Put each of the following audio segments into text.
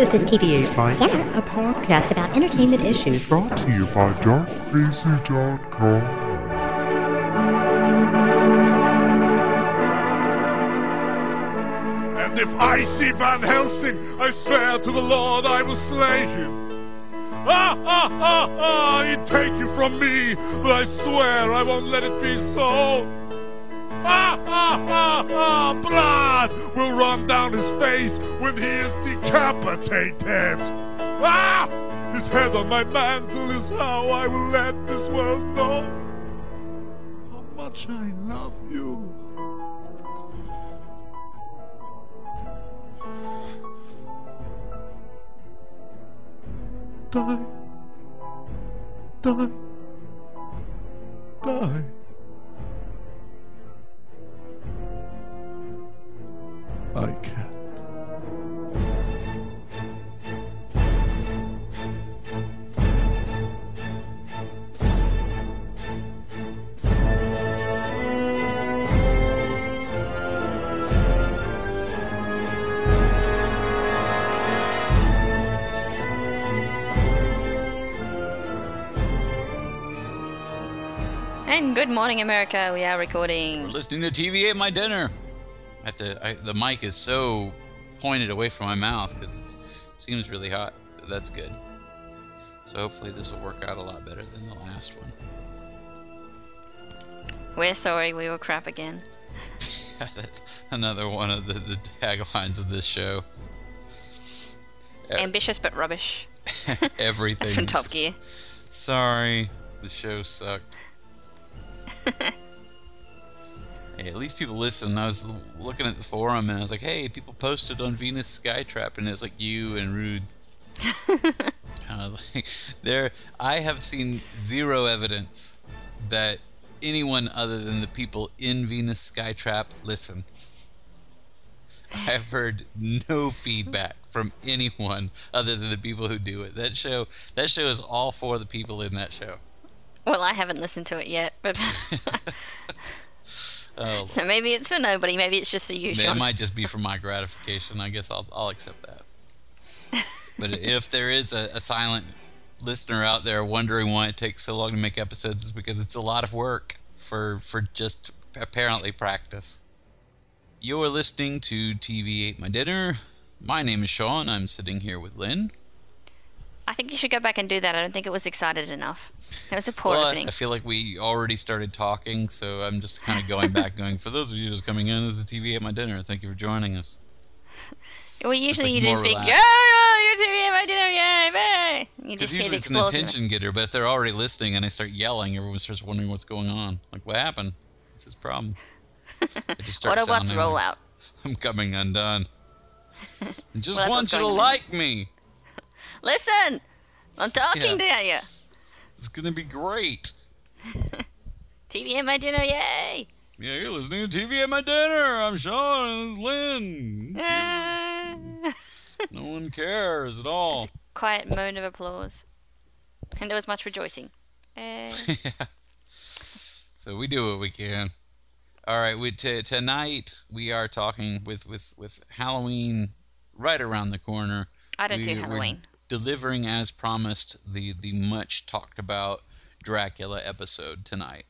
This is TV by Dinner, a podcast about entertainment issues. Brought to you by DarkFazy.com. And if I see Van Helsing, I swear to the Lord I will slay him. Ah, ah, ah, ah, he'd take you from me, but I swear I won't let it be so. Blood will run down his face when he is decapitated. Ah, his head on my mantle is how I will let this world know how much I love you. Die. Die. Morning, America. We are recording. We're listening to TV Ate My Dinner. I have to. I, the mic is so pointed away from my mouth because it seems really hot. But that's good. So hopefully this will work out a lot better than the last one. We're sorry, we were crap again. that's another one of the, the taglines of this show. Ambitious but rubbish. Everything. From Top Gear. Sorry, the show sucked. Hey, at least people listen. I was looking at the forum and I was like, hey, people posted on Venus Skytrap, and it's like you and Rude. uh, like, there, I have seen zero evidence that anyone other than the people in Venus Skytrap listen. I have heard no feedback from anyone other than the people who do it. That show, that show is all for the people in that show. Well, I haven't listened to it yet, but Oh, so maybe it's for nobody. Maybe it's just for you, it might just be for my gratification. I guess I'll I'll accept that. But if there is a, a silent listener out there wondering why it takes so long to make episodes, it's because it's a lot of work for for just apparently practice. You're listening to TV Ate My Dinner. My name is Sean. I'm sitting here with Lynn. I think you should go back and do that. I don't think it was excited enough. It was a poor Well, opening. I feel like we already started talking, so I'm just kind of going back, going, for those of you just coming in, this is TV Ate My Dinner. Thank you for joining us. well, usually like you just speak, relaxed. yeah, yeah, you're TV Ate My Dinner, yay, yay. Because usually it's an attention getter, but if they're already listening and they start yelling, everyone starts wondering what's going on. Like, what happened? What's his problem? I just start Autobots sounding roll like. I'm coming undone. I just Well, want you to like me. Listen, I'm talking to you. It's gonna be great. TV Ate My Dinner, yay. Yeah, you're listening to TV Ate My Dinner. I'm Sean and this is Lynn. Ah. No one cares at all. Quiet moan of applause. And there was much rejoicing. Eh. So we do what we can. All right, we t- tonight we are talking with with with Halloween right around the corner. I don't we, do Halloween. Delivering as promised the the much talked about Dracula episode tonight.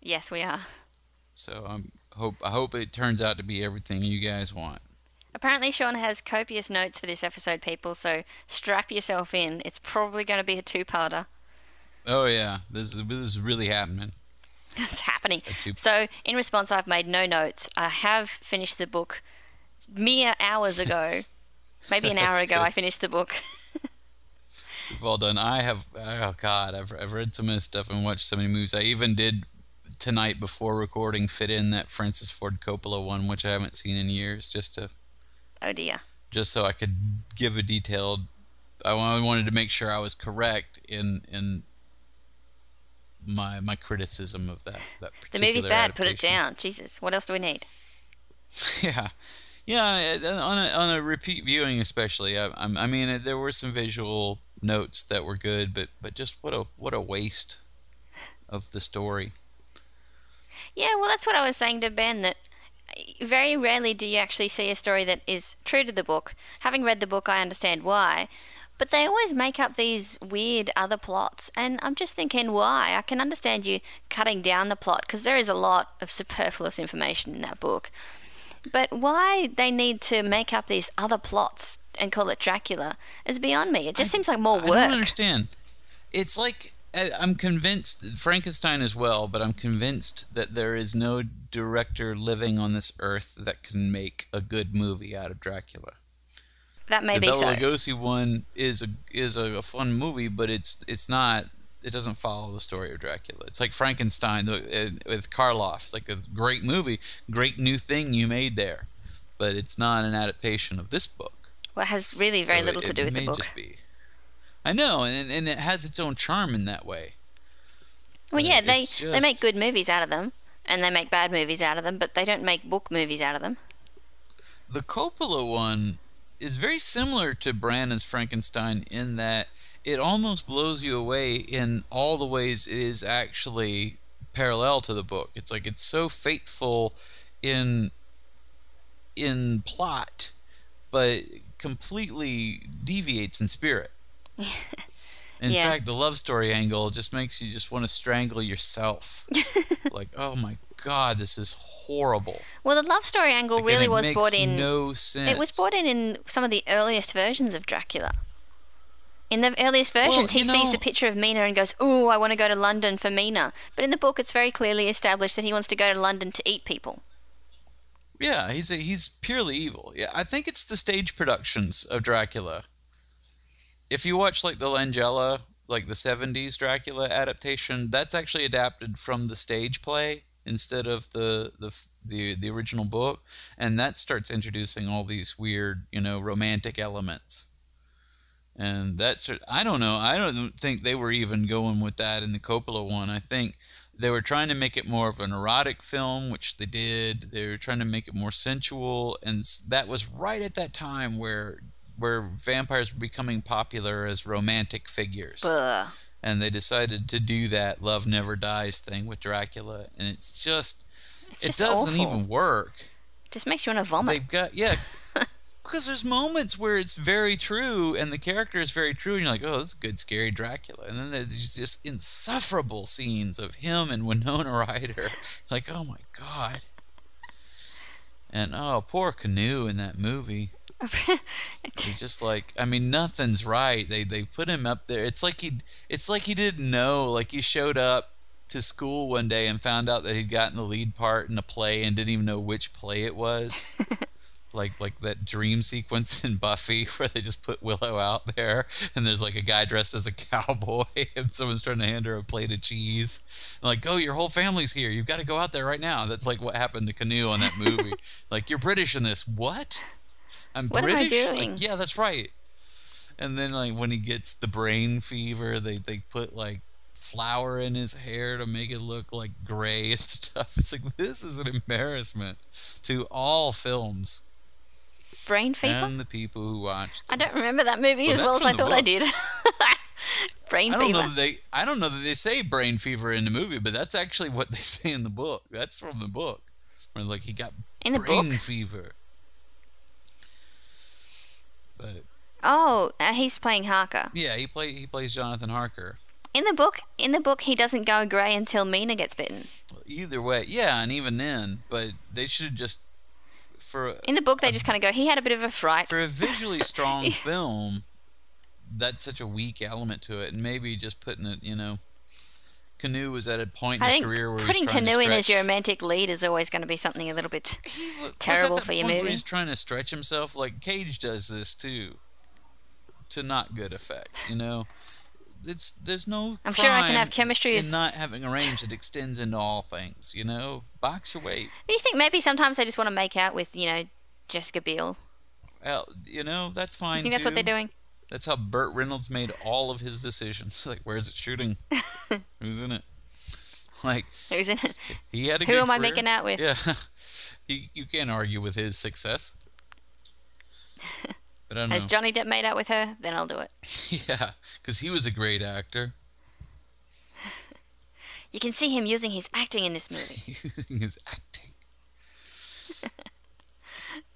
Yes, we are. So um, hope I hope it turns out to be everything you guys want. Apparently, Sean has copious notes for this episode, people, so strap yourself in. It's probably going to be a two parter. Oh yeah, this is this is really happening. It's happening. Two- So, in response, I've made no notes. I have finished the book mere hours ago. Maybe an hour ago, good. I finished the book. Well done. I have oh god, I've I've read so many stuff and watched so many movies. I even did tonight before recording fit in that Francis Ford Coppola one, which I haven't seen in years, just to Oh dear. just so I could give a detailed. I wanted to make sure I was correct in in my my criticism of that that The movie's bad. Put it down. Jesus. What else do we need? yeah, yeah. On a on a repeat viewing, especially, I, I'm- mean, there were some visual notes that were good, but but just what a what a waste of the story. Yeah, well, that's what I was saying to Ben that very rarely do you actually see a story that is true to the book. Having read the book, I understand why. But they always make up these weird other plots, and I'm just thinking why. I can understand you cutting down the plot because there is a lot of superfluous information in that book. But why they need to make up these other plots and call it Dracula is beyond me. It just seems like more work. I don't understand. It's like I- I'm convinced Frankenstein as well, but I'm convinced that there is no director living on this earth that can make a good movie out of Dracula. that may the be Bela so. Lugosi one is a is a, a fun movie, but it's it's not. It doesn't follow the story of Dracula. It's like Frankenstein uh, with Karloff. It's like a great movie, great new thing you made there, but it's not an adaptation of this book. Well, it has really very So little it, to do it with the book. Just be. I know, and and it has its own charm in that way. Well, yeah, they it's they make good movies out of them, and they make bad movies out of them, but they don't make book movies out of them. The Coppola one is very similar to Branagh's Frankenstein in that it almost blows you away in all the ways it is actually parallel to the book. It's like it's so faithful in in plot, but completely deviates in spirit. In Yeah. fact, the love story angle just makes you just want to strangle yourself. like, oh my god, this is horrible. Well, the love story angle Like, really was brought in. No sense. It was brought in in some of the earliest versions of Dracula. In the earliest versions, Well, he you sees know- the picture of Mina and goes, "Ooh, I want to go to London for Mina." But in the book, it's very clearly established that he wants to go to London to eat people. Yeah, he's a, he's purely evil. Yeah, I think it's the stage productions of Dracula. If you watch like the Langella, like the '70s Dracula adaptation, that's actually adapted from the stage play instead of the the the, the original book, and that starts introducing all these weird, you know, romantic elements. And that's I don't know. I don't think they were even going with that in the Coppola one. I think they were trying to make it more of an erotic film, which they did. They were trying to make it more sensual, and that was right at that time where where vampires were becoming popular as romantic figures. And they decided to do that "Love Never Dies" thing with Dracula, and it's just It's it just doesn't awful. even work. Just makes you want to vomit. They've got yeah. Because there's moments where it's very true, and the character is very true, and you're like, "Oh, this is good, scary Dracula." And then there's just insufferable scenes of him and Winona Ryder, like, "Oh my god!" And oh, poor Keanu in that movie. He just like, I mean, nothing's right. They they put him up there. It's like he, it's like he didn't know. Like he showed up to school one day and found out that he'd gotten the lead part in a play and didn't even know which play it was. like like that dream sequence in Buffy where they just put Willow out there and there's like a guy dressed as a cowboy and someone's trying to hand her a plate of cheese. And like, oh, your whole family's here. You've got to go out there right now. That's like what happened to Keanu on that movie. like, you're British in this. What? I'm What am I British. doing? Like, yeah, that's right. And then like when he gets the brain fever, they they put like flour in his hair to make it look like gray and stuff. It's like this is an embarrassment to all films Brain fever. and the people who watch I don't remember that movie Well, as well as I thought I did. Brain I don't fever. know that they I don't know that they say brain fever in the movie, but that's actually what they say in the book. That's from the book. Where like he got In the brain book? fever. But Oh, uh, he's playing Harker. yeah, he play he plays Jonathan Harker. In the book, in the book, he doesn't go grey until Mina gets bitten. Either way, yeah, and even then, but they should just for In the book, they just kind of go, he had a bit of a fright. for a visually strong film, that's such a weak element to it, and maybe just putting it, you know, Keanu was at a point in I his career where putting he's trying Keanu in as your romantic lead is always going to be something a little bit. Was terrible for your movie. He's trying to stretch himself. Like Cage does this too, to not good effect. You know, it's there's no. I'm sure I can have chemistry in not having a range that extends into all things. You know, box your weight. Do you think maybe sometimes they just want to make out with, you know, Jessica Biel? Well, you know, that's fine You think too. that's what they're doing? That's how Burt Reynolds made all of his decisions. Like, where's it shooting? Who's in it? Like, Who's in it? he had a Who am I making out with? Yeah, he, you can't argue with his success. But I don't Has know. Johnny Depp made out with her? Then I'll do it. yeah, because he was a great actor. You can see him using his acting in this movie. Using his acting.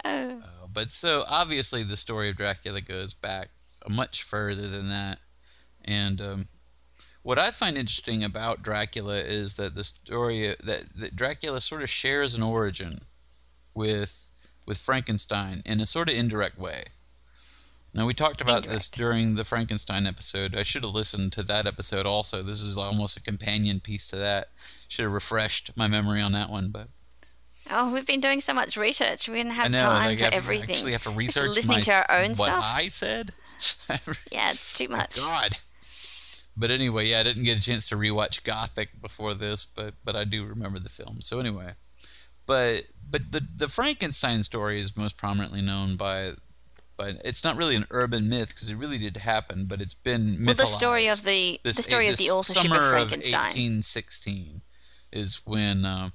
Oh. but so obviously the story of Dracula goes back much further than that. And um, what I find interesting about Dracula is that the story that, that Dracula sort of shares an origin with with Frankenstein in a sort of indirect way. Now we talked about this during the Frankenstein episode. I should have listened to that episode also. This is almost a companion piece to that. Should have refreshed my memory on that one, but Oh, we've been doing so much research. We didn't have know time like, for I have to everything. actually have to Just research listening my, to our own what stuff. I said. Yeah, it's too much. God. But anyway, yeah, I didn't get a chance to rewatch Gothic before this, but but I do remember the film. So anyway, but but the the Frankenstein story is most prominently known by. But it's not really an urban myth because it really did happen, but it's been mythologized. Well, the story of the this, the story of this the authorship summer of Frankenstein. 1816 is when uh,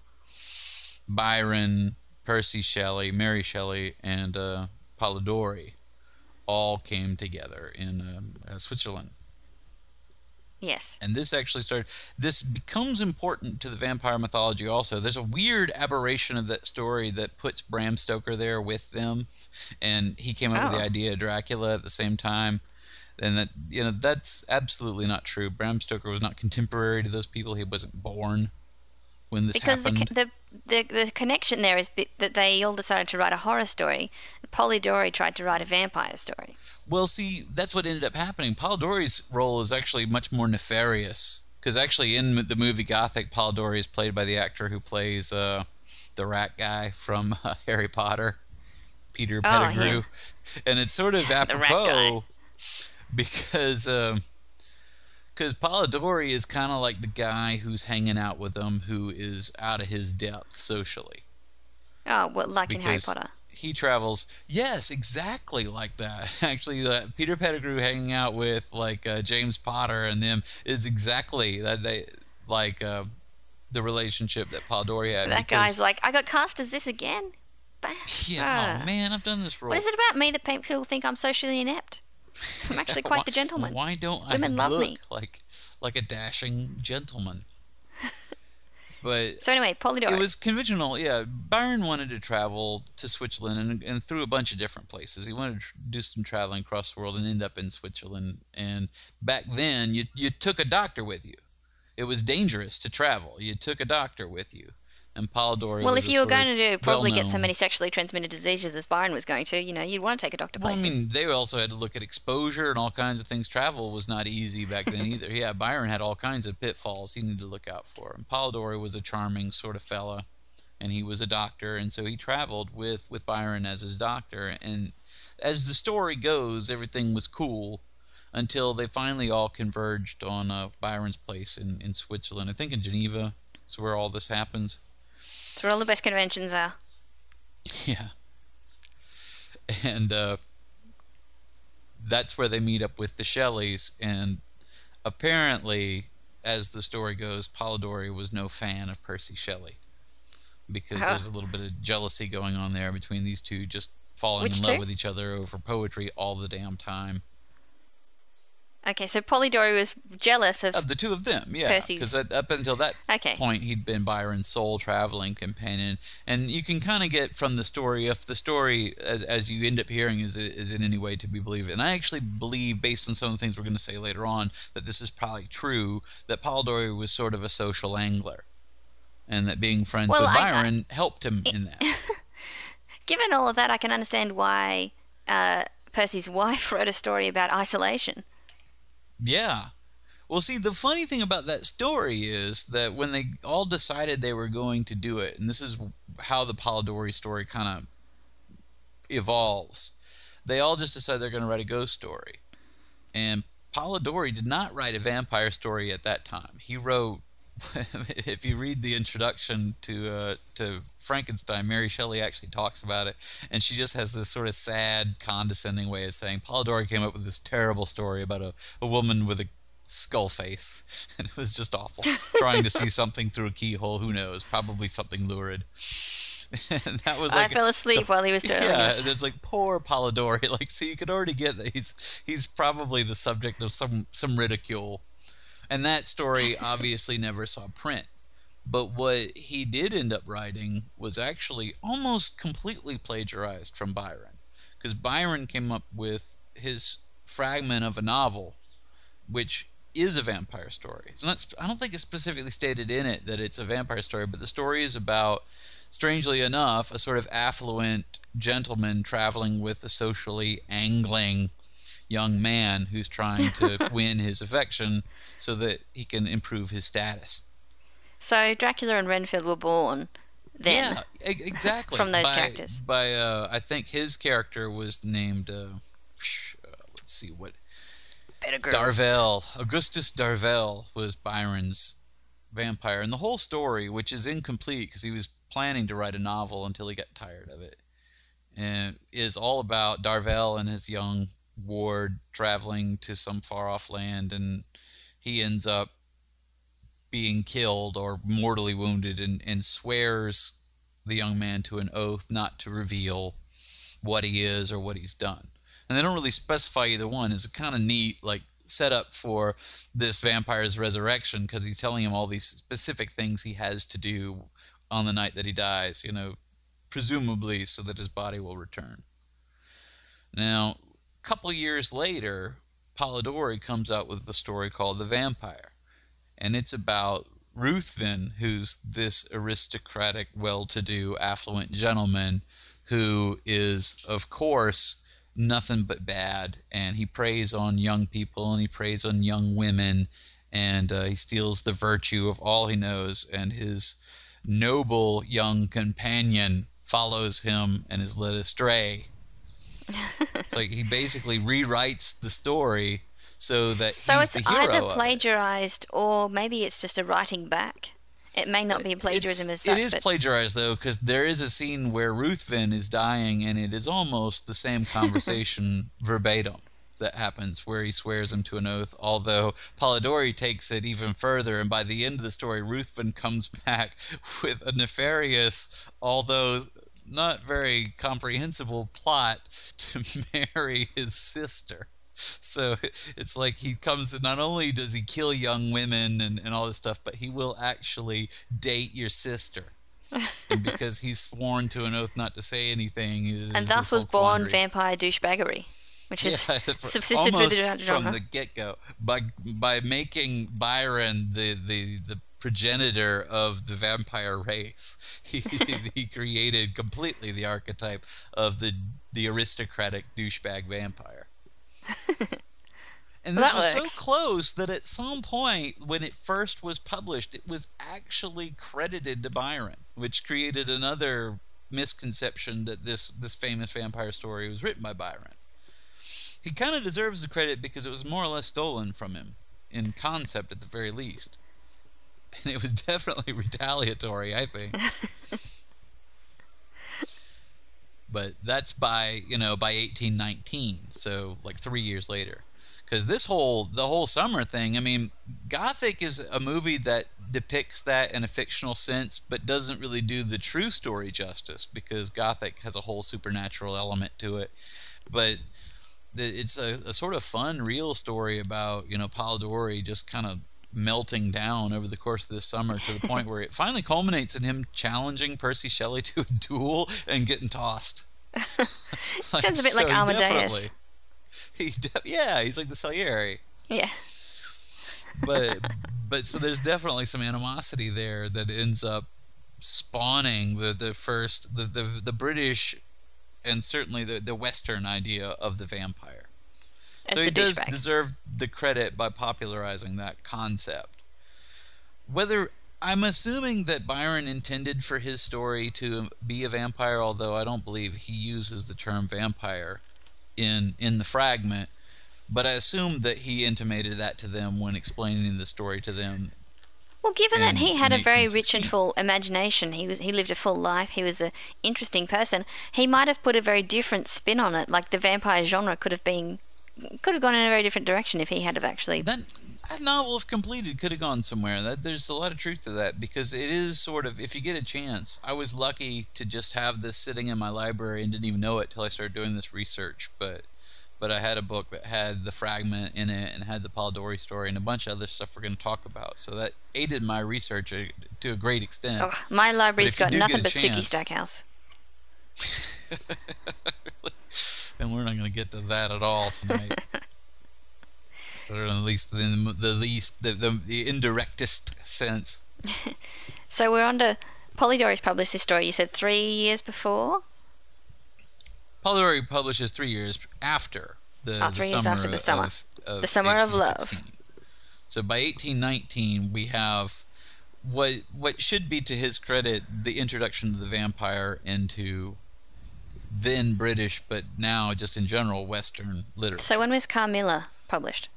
Byron, Percy Shelley, Mary Shelley, and uh, Polidori all came together in um, uh, Switzerland. Yes. And this actually started. This becomes important to the vampire mythology. Also, there's a weird aberration of that story that puts Bram Stoker there with them, and he came up with the Oh. idea of Dracula at the same time. And that you know that's absolutely not true. Bram Stoker was not contemporary to those people. He wasn't born when this Because the, happened. the the the connection there is that they all decided to write a horror story. Polidori tried to write a vampire story. Well, see, that's what ended up happening. Polidori's role is actually much more nefarious because actually in the movie Gothic, Polidori is played by the actor who plays uh, the rat guy from uh, Harry Potter, Peter Oh, Pettigrew, him. and it's sort of apropos because because Polidori is kind of like the guy who's hanging out with them who is out of his depth socially Oh, well, like in Harry Potter. he travels yes exactly like that actually uh, peter pettigrew hanging out with like uh, james potter and them is exactly that they like uh, the relationship that Polidori had That because- guy's like, I got cast as this again. Yeah ah. oh man i've done this role What is it about me that people think I'm socially inept? I'm actually quite Why- the gentleman. why don't Women i love look me. like like a dashing gentleman but So anyway, Polidori. It was conventional, yeah. Byron wanted to travel to Switzerland and, and through a bunch of different places. He wanted to do some traveling across the world and end up in Switzerland. And back then, you you took a doctor with you. It was dangerous to travel. You took a doctor with you. And Polidori well, was if you were going to do probably get so many sexually transmitted diseases as Byron was going to, you know, you'd want to take a doctor Well, I mean, they also had to look at exposure and all kinds of things. Travel was not easy back then either. Yeah, Byron had all kinds of pitfalls he needed to look out for. And Polidori was a charming sort of fella, and he was a doctor, and so he traveled with with Byron as his doctor. And as the story goes, everything was cool until they finally all converged on uh, Byron's place in in Switzerland. I think in Geneva is where all this happens. That's where all the best conventions are. Yeah. And uh, that's where they meet up with the Shelleys. And apparently, as the story goes, Polidori was no fan of Percy Shelley because there's a little bit of jealousy going on there between these two, just falling Which in love two? with each other over poetry all the damn time. Okay, so Polidori was jealous of. Of the two of them, yeah. Because up until that Okay. point, he'd been Byron's sole traveling companion, and you can kind of get from the story if the story, as, as you end up hearing, is is in any way to be believed. And I actually believe, based on some of the things we're going to say later on, that this is probably true. That Polidori was sort of a social angler, and that being friends Well, with I- I- Byron helped him in that. Given all of that, I can understand why uh, Percy's wife wrote a story about isolation. Yeah. Well, see, the funny thing about that story is that when they all decided they were going to do it, and this is how the Polidori story kind of evolves, they all just decided they're going to write a ghost story. And Polidori did not write a vampire story at that time. He wrote, if you read the introduction to uh, to Frankenstein, Mary Shelley actually talks about it, and she just has this sort of sad, condescending way of saying Polidori came up with this terrible story about a, a woman with a skull face, and it was just awful. Trying to see something through a keyhole, who knows? Probably something lurid. and that was like I fell asleep while he was doing yeah, this. there's like poor Polidori. Like, so you could already get that he's he's probably the subject of some some ridicule, and that story obviously never saw print. But what he did end up writing was actually almost completely plagiarized from Byron. because Byron came up with his fragment of a novel, which is a vampire story. It's not. I don't think it's specifically stated in it that it's a vampire story, but the story is about, strangely enough, a sort of affluent gentleman traveling with a socially angling young man who's trying to win his affection so that he can improve his status. So Dracula and Renfield were born then. Yeah, exactly. From those by, characters. By uh, I think his character was named. Uh, uh, let's see what Pettigrew. Darvell. Augustus Darvell was Byron's vampire, and the whole story, which is incomplete because he was planning to write a novel until he got tired of it, and is all about Darvell and his young ward traveling to some far off land, and he ends up being killed or mortally wounded, and, and swears the young man to an oath not to reveal what he is or what he's done and they don't really specify either one. It's a kind of neat like setup for this vampire's resurrection because he's telling him all these specific things he has to do on the night that he dies. You know, presumably so that his body will return. Now, a couple years later, Polidori comes out with a story called The Vampyre, and it's about Ruthven, who's this aristocratic, well-to-do, affluent gentleman who is, of course, nothing but bad, and he preys on young people and he preys on young women, and uh, he steals the virtue of all he knows, and his noble young companion follows him and is led astray. so he basically rewrites the story so that So he's it's the hero either of it. plagiarized or maybe it's just a writing back. It may not be plagiarism It's- as such, It is plagiarized though, because there is a scene where Ruthven is dying, and it is almost the same conversation verbatim that happens, where he swears him to an oath. Although Polidori takes it even further, and by the end of the story, Ruthven comes back with a nefarious, although not very comprehensible plot to marry his sister. So it's like he comes to not only does he kill young women and, and all this stuff, but he will actually date your sister. and because he's sworn to an oath not to say anything, and thus was born quandary. vampire douchebaggery, which Yeah, has subsisted almost the from the get go by by making Byron the the the progenitor of the vampire race. He he created completely the archetype of the the aristocratic douchebag vampire. And this that was so close that at some point when it first was published, it was actually credited to Byron, which created another misconception that this this famous vampire story was written by Byron. He kind of deserves the credit because it was more or less stolen from him in concept at the very least. And it was definitely retaliatory, I think. But that's by, you know, by 1819, so like 3 years later. Cuz this whole the whole summer thing, I mean, Gothic is a movie that depicts that in a fictional sense but doesn't really do the true story justice because Gothic has a whole supernatural element to it. But it's a, a sort of fun, real story about you know Polidori just kind of melting down over the course of this summer to the point where it finally culminates in him challenging Percy Shelley to a duel and getting tossed. Sounds a bit like Amadeus. definitely- He de- yeah, he's like the Salieri, Yeah. but but so there's definitely some animosity there that ends up spawning the the first the the, the British and certainly the the Western idea of the vampire. So he does douchebag. deserve the credit by popularizing that concept. Whether I'm assuming that Byron intended for his story to be a vampire, although I don't believe he uses the term vampire in in the fragment. But I assume that he intimated that to them when explaining the story to them. Well, given that he had a very rich and full imagination, he was he lived a full life. He was an interesting person. He might have put a very different spin on it. Like the vampire genre could have been could have gone in a very different direction if he had have actually. That that novel, if completed, could have gone somewhere. That there's a lot of truth to that because it is sort of if you get a chance. I was lucky to just have this sitting in my library and didn't even know it till I started doing this research. But but I had a book that had the fragment in it and had the Polidori story and a bunch of other stuff we're going to talk about. So that aided my research uh, to a great extent. Oh, my library's got nothing but chance- Stackhouse. and we're not going to get to that at all tonight. or at least in the least the, the, the indirectest sense. So we're on to Polidori's published this story. You said three years before. Polidori publishes three years after the, Oh, the summer after the summer. of, of The summer of love. So by 1819, we have what what should be to his credit the introduction of the vampire into then British, but now just in general Western literature. So when was Carmilla published?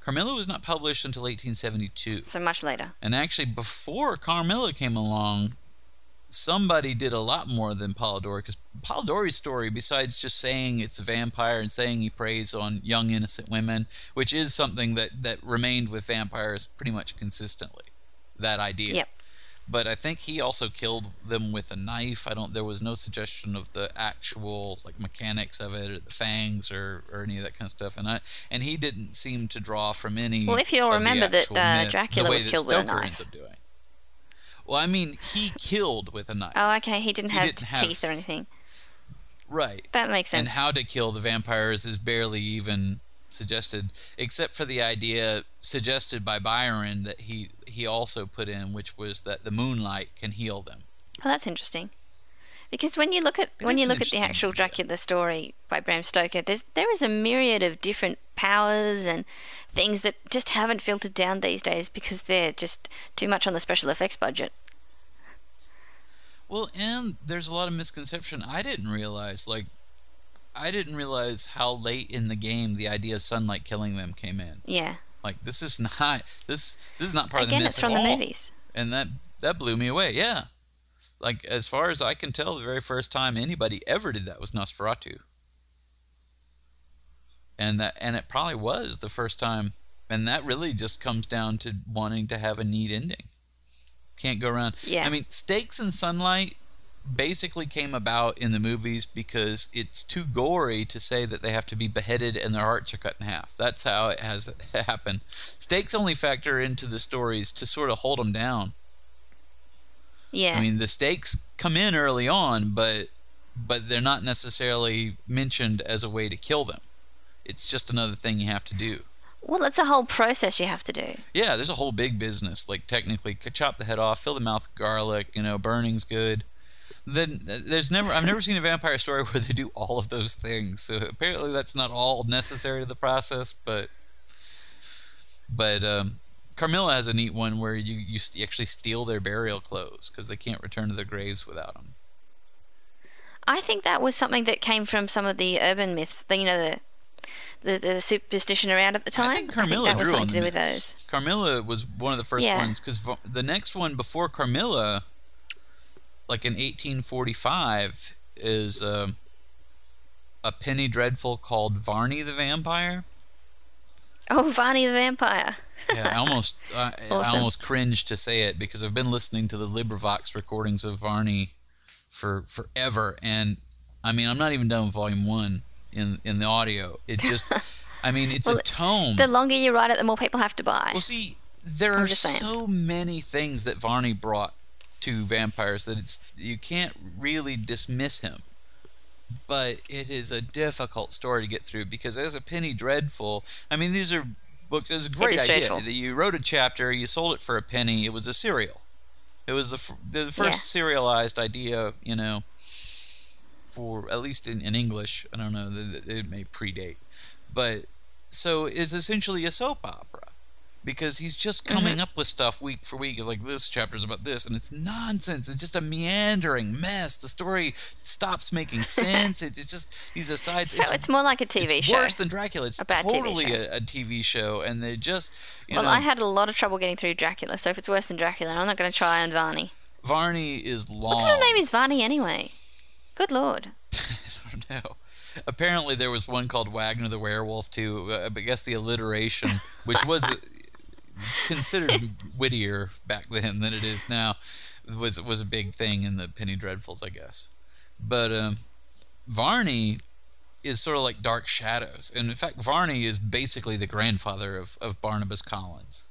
Carmilla was not published until 1872. So much later. And actually, before Carmilla came along, somebody did a lot more than Polidori. Because Polidori's story, besides just saying it's a vampire and saying he preys on young innocent women, which is something that, that remained with vampires pretty much consistently, that idea. Yep. But I think he also killed them with a knife. I don't. There was no suggestion of the actual like mechanics of it, or the fangs, or, or any of that kind of stuff. And I and he didn't seem to draw from any. Well, if you'll remember that, uh, myth, Dracula was killed with a knife. ends up doing. Well, I mean, he killed with a knife. Oh, okay. He didn't He have didn't have- teeth or anything. right. That makes sense. And how to kill the vampires is barely even suggested, except for the idea suggested by Byron that he he also put in, which was that the moonlight can heal them. Well, that's interesting. Because when you look at It when you look at the actual idea. Dracula story by Bram Stoker, there's there is a myriad of different powers and things that just haven't filtered down these days because they're just too much on the special effects budget. Well, and there's a lot of misconception. I didn't realize, like, I didn't realize how late in the game the idea of sunlight killing them came in. Yeah. Like, this is not this this is not part Again, of the myth it's from the movies. and that that blew me away. Yeah, like as far as I can tell, the very first time anybody ever did that was Nosferatu, and that and it probably was the first time, and that really just comes down to wanting to have a neat ending. Can't go around. Yeah. I mean, stakes and sunlight basically came about in the movies because it's too gory to say that they have to be beheaded and their hearts are cut in half. That's how it has happened. Stakes only factor into the stories to sort of hold them down. Yeah. I mean, the stakes come in early on, but but they're not necessarily mentioned as a way to kill them. It's just another thing you have to do. well, it's a whole process you have to do. Yeah, there's a whole big business. Like technically, chop the head off, fill the mouth with garlic. You know, burning's good. Then there's never I've never seen a vampire story where they do all of those things. So apparently that's not all necessary to the process, but but um, Carmilla has a neat one where you you actually steal their burial clothes because they can't return to their graves without them. I think that was something that came from some of the urban myths. The, you know, the, the the superstition around at the time. I think Carmilla that was drew on the to do with myths. those. Carmilla was one of the first Yeah. ones because the next one before Carmilla, like in 1845, is um a penny dreadful called Varney the Vampire. Oh, Varney the vampire. Yeah, I almost I, I almost cringe to say it because I've been listening to the LibriVox recordings of Varney for forever, and I mean I'm not even done with Volume One in in the audio. It just, I mean, it's Well, a tome. The longer you write it, the more people have to buy. Well, see, there I'm are so many things that Varney brought to vampires that it's you can't really dismiss him. But it is a difficult story to get through because as a penny dreadful, I mean these are books. It was a great idea that you wrote a chapter, you sold it for a penny. It was a serial. It was the f- the first serialized idea, you know, for at least in, in English. I don't know. It may predate, but so it's essentially a soap opera because he's just Mm-hmm. coming up with stuff week for week. It's like this chapter's about this, and it's nonsense. It's just a meandering mess. The story stops making sense. It, it's just these asides. so it's, more like a TV it's show. worse than Dracula. It's bad TV totally a, a TV show, and they just you well, know I had a lot of trouble getting through Dracula, so if it's worse than Dracula, I'm not going to try on Varney. Varney is long. What sort of name is Varney anyway? Good lord. I don't know. Apparently, there was one called Wagner the Werewolf too. Uh, I guess the alliteration, which was considered wittier back then than it is now, was was a big thing in the Penny Dreadfuls, I guess. But um, Varney is sort of like Dark Shadows, and in fact, Varney is basically the grandfather of, of Barnabas Collins.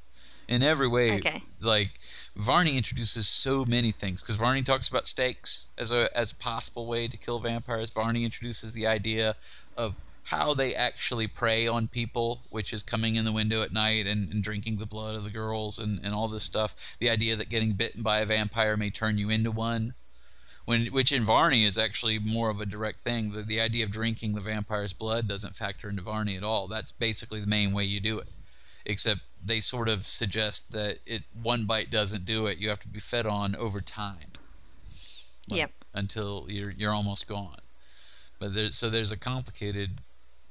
in every way. Okay. Like Varney introduces so many things because Varney talks about stakes as a as a possible way to kill vampires. Varney introduces the idea of how they actually prey on people, which is coming in the window at night and, and drinking the blood of the girls and, and all this stuff. The idea that getting bitten by a vampire may turn you into one. When, which in Varney is actually more of a direct thing. The, the idea of drinking the vampire's blood doesn't factor into Varney at all. That's basically the main way you do it. Except they sort of suggest that it one bite doesn't do it. You have to be fed on over time. Like, Yep. Until you're you're almost gone. But there, so there's a complicated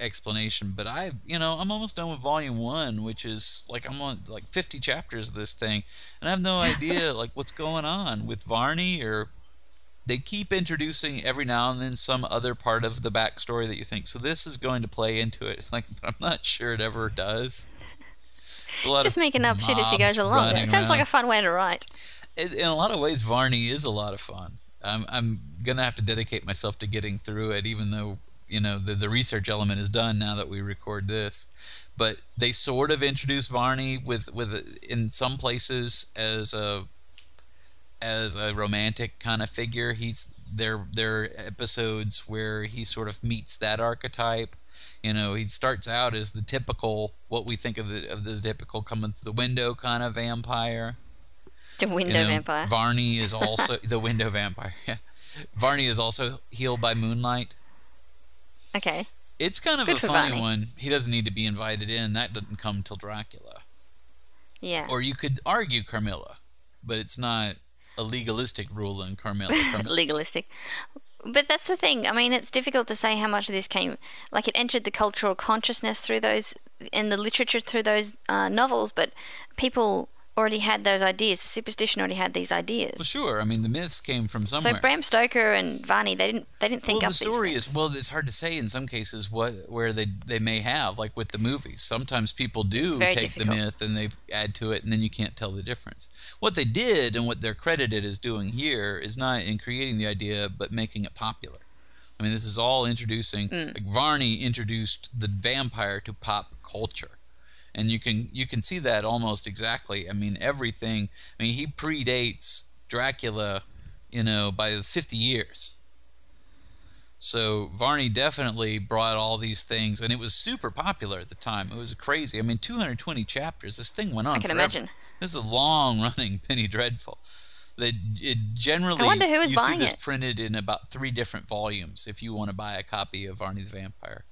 explanation. But I, you know, I'm almost done with volume one, which is like I'm on like 50 chapters of this thing, and I have no idea like what's going on with Varney or they keep introducing every now and then some other part of the backstory that you think so this is going to play into it like but i'm not sure it ever does it's a lot Just of making up shit as he goes along. It sounds like a fun way to write. It- in a lot of ways varney is a lot of fun i'm, I'm gonna have to dedicate myself to getting through it even though you know the, the research element is done now that we record this but they sort of introduce varney with with in some places as a as a romantic kind of figure. He's there. There are episodes where he sort of meets that archetype. You know, he starts out as the typical what we think of the of the typical coming through the window kind of vampire. The You window know, vampire. Varney is also the window vampire. Yeah. Varney is also healed by moonlight. Okay. It's kind of Good a funny Varney. one. He doesn't need to be invited in. That doesn't come till Dracula. Yeah. Or you could argue Carmilla, but it's not a legalistic rule in Carmilla. Carmilla legalistic. But that's the thing. I mean, it's difficult to say how much of this came, like it entered the cultural consciousness through those, and the literature through those uh, novels. But people already had those ideas. The superstition already had these ideas. Well, sure. I mean, the myths came from somewhere. So Bram Stoker and Varney, they didn't, they didn't think well, up the story is well. It's hard to say in some cases what where they they may have like with the movies. Sometimes people do take the myth and they add to it, and then you can't tell the difference. What they did and what they're credited as doing here is not in creating the idea, but making it popular. I mean, this is all introducing. Mm. Like Varney introduced the vampire to pop culture, and you can you can see that almost exactly. I mean, everything. I mean, he predates Dracula, you know, by 50 years. So Varney definitely brought all these things, and it was super popular at the time. It was crazy. I mean, 220 chapters. This thing went on I can forever. imagine. This is a long-running Penny Dreadful. That it generally I wonder who was you see this it. printed in about three different volumes. If you want to buy a copy of Varney the Vampire,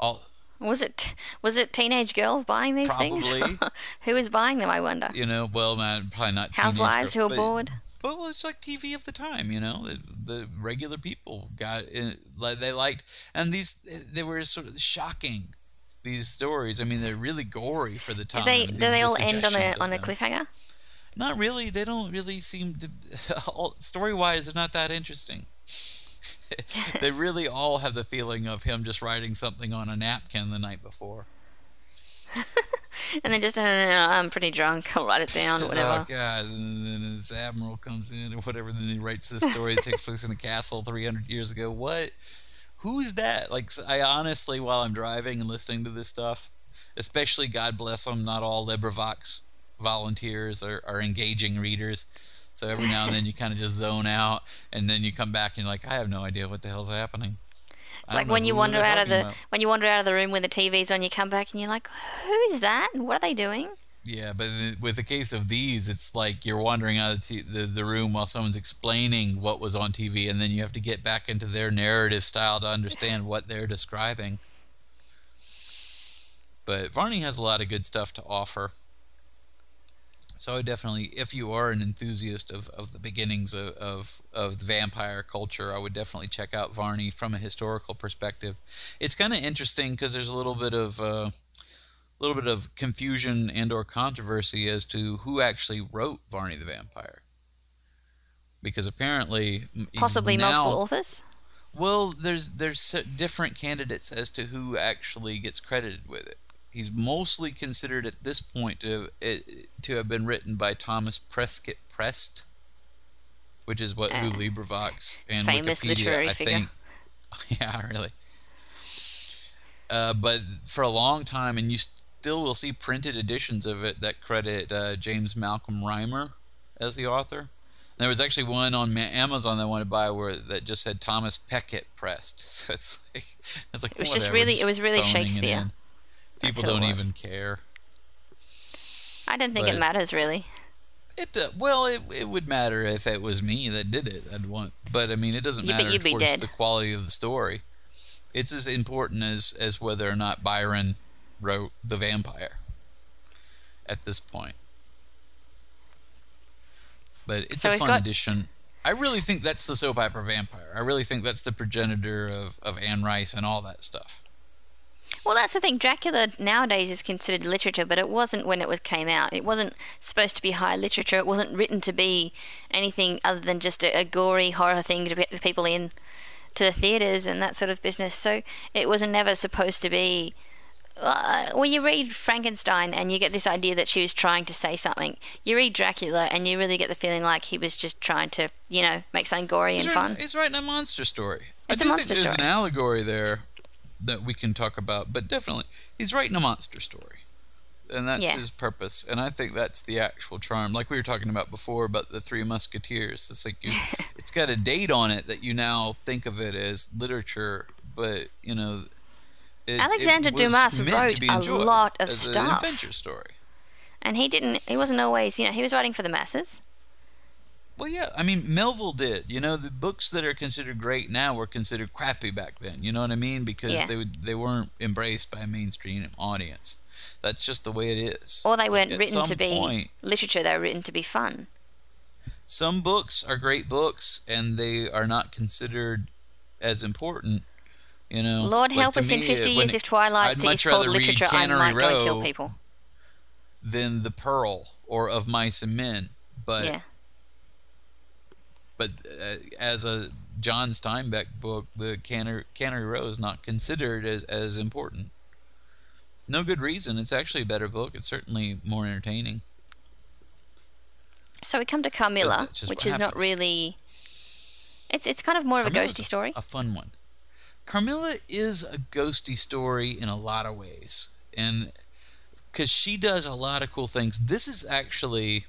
all Was it was it teenage girls buying these Probably. things? Who was buying them? I wonder. you know, well, man, probably not Housewives who are bored. But well, it's like TV of the time, you know. The, the regular people got like they liked, and these they were sort of shocking. These stories, I mean, they're really gory for the Do time. they do they the all end on a on a cliffhanger? Not really. They don't really seem to. Story wise, they're not that interesting. they really all have the feeling of him just writing something on a napkin the night before. And then just, no, I'm pretty drunk. I'll write it down, It's, oh, whatever. Oh God! And then this admiral comes in or whatever. Then he writes this story that takes place in a castle 300 years ago. What? Who's that? Like, I honestly, while I'm driving and listening to this stuff, especially God bless them, not all LibriVox volunteers are, are engaging readers. So every now and then you kind of just zone out, and then you come back and you're like, I have no idea what the hell's happening. It's like when you wander out of the about. when you wander out of the room when the TV's on, you come back and you're like, who's that? And what are they doing? Yeah, but with the case of these, it's like you're wandering out of t- the, the room while someone's explaining what was on TV, and then you have to get back into their narrative style to understand what they're describing. But Varney has a lot of good stuff to offer. So I definitely, if you are an enthusiast of, of the beginnings of, of, of the vampire culture, I would definitely check out Varney from a historical perspective. It's kind of interesting because there's a little bit of uh, little bit of confusion and or controversy as to who actually wrote Varney the Vampire. Because apparently Possibly now, multiple authors. Well, there's there's different candidates as to who actually gets credited with it. He's mostly considered at this point to it, to have been written by Thomas Prescott Prest, which is what who Uh, LibriVox and Wikipedia I figure. think. Yeah, really. Uh, but for a long time, and you still will see printed editions of it that credit uh, James Malcolm Rymer as the author. And there was actually one on Ma- Amazon I wanted to buy where that just said Thomas Peckett Prest. So it's like it's like It was just really- it was really Shakespeare. In. People don't even care. I don't think But- it matters really. It uh, well, it, it would matter if it was me that did it. I'd want, but I mean, it doesn't Yeah, matter you'd be towards dead. the quality of the story. It's as important as as whether or not Byron wrote the Vampyre. At this point, but it's So a fun got- edition. I really think that's the soap opera vampire. I really think that's the progenitor of, of Anne Rice and all that stuff. Well, that's the thing. Dracula nowadays is considered literature, but it wasn't when it was came out. It wasn't supposed to be high literature. It wasn't written to be anything other than just a, a gory horror thing to get the people in to the theaters and that sort of business. So it was never supposed to be. Uh, well, you read Frankenstein and you get this idea that she was trying to say something. You read Dracula and you really get the feeling like he was just trying to, you know, make something gory and He's fun. he's writing a monster story. I It's a do monster think there's story. an allegory there that we can talk about, but definitely he's writing a monster story, and that's Yeah. his purpose. And I think that's the actual charm, like we were talking about before about the Three Musketeers. It's like you, it's got a date on it that you now think of it as literature, but you know. It, Alexander it was Dumas meant wrote to be a lot of as an stuff. adventure story. And he didn't. He wasn't always. You know, he was writing for the masses. Well, yeah, I mean Melville did. You know, the books that are considered great now were considered crappy back then. You know what I mean? Because Yeah. they would, they weren't embraced by a mainstream audience. That's just the way it is. Or they weren't At written to be point, literature. They were written to be fun. some books are great books, and they are not considered as important. You know, Lord Like, help us in 50 when years if Twilight I'd is much called rather read literature, I Cannery might go kill Row people. than the Pearl or of Mice and Men, but yeah. But uh, as a John Steinbeck book, the Cannery, Cannery Row is not considered as, as important. No good reason. It's actually a better book. It's certainly more entertaining. So we come to Carmilla, which is not really. It's it's kind of more of a Carmilla's ghosty story. A fun one. Carmilla is a ghosty story in a lot of ways, and because she does a lot of cool things. This is actually,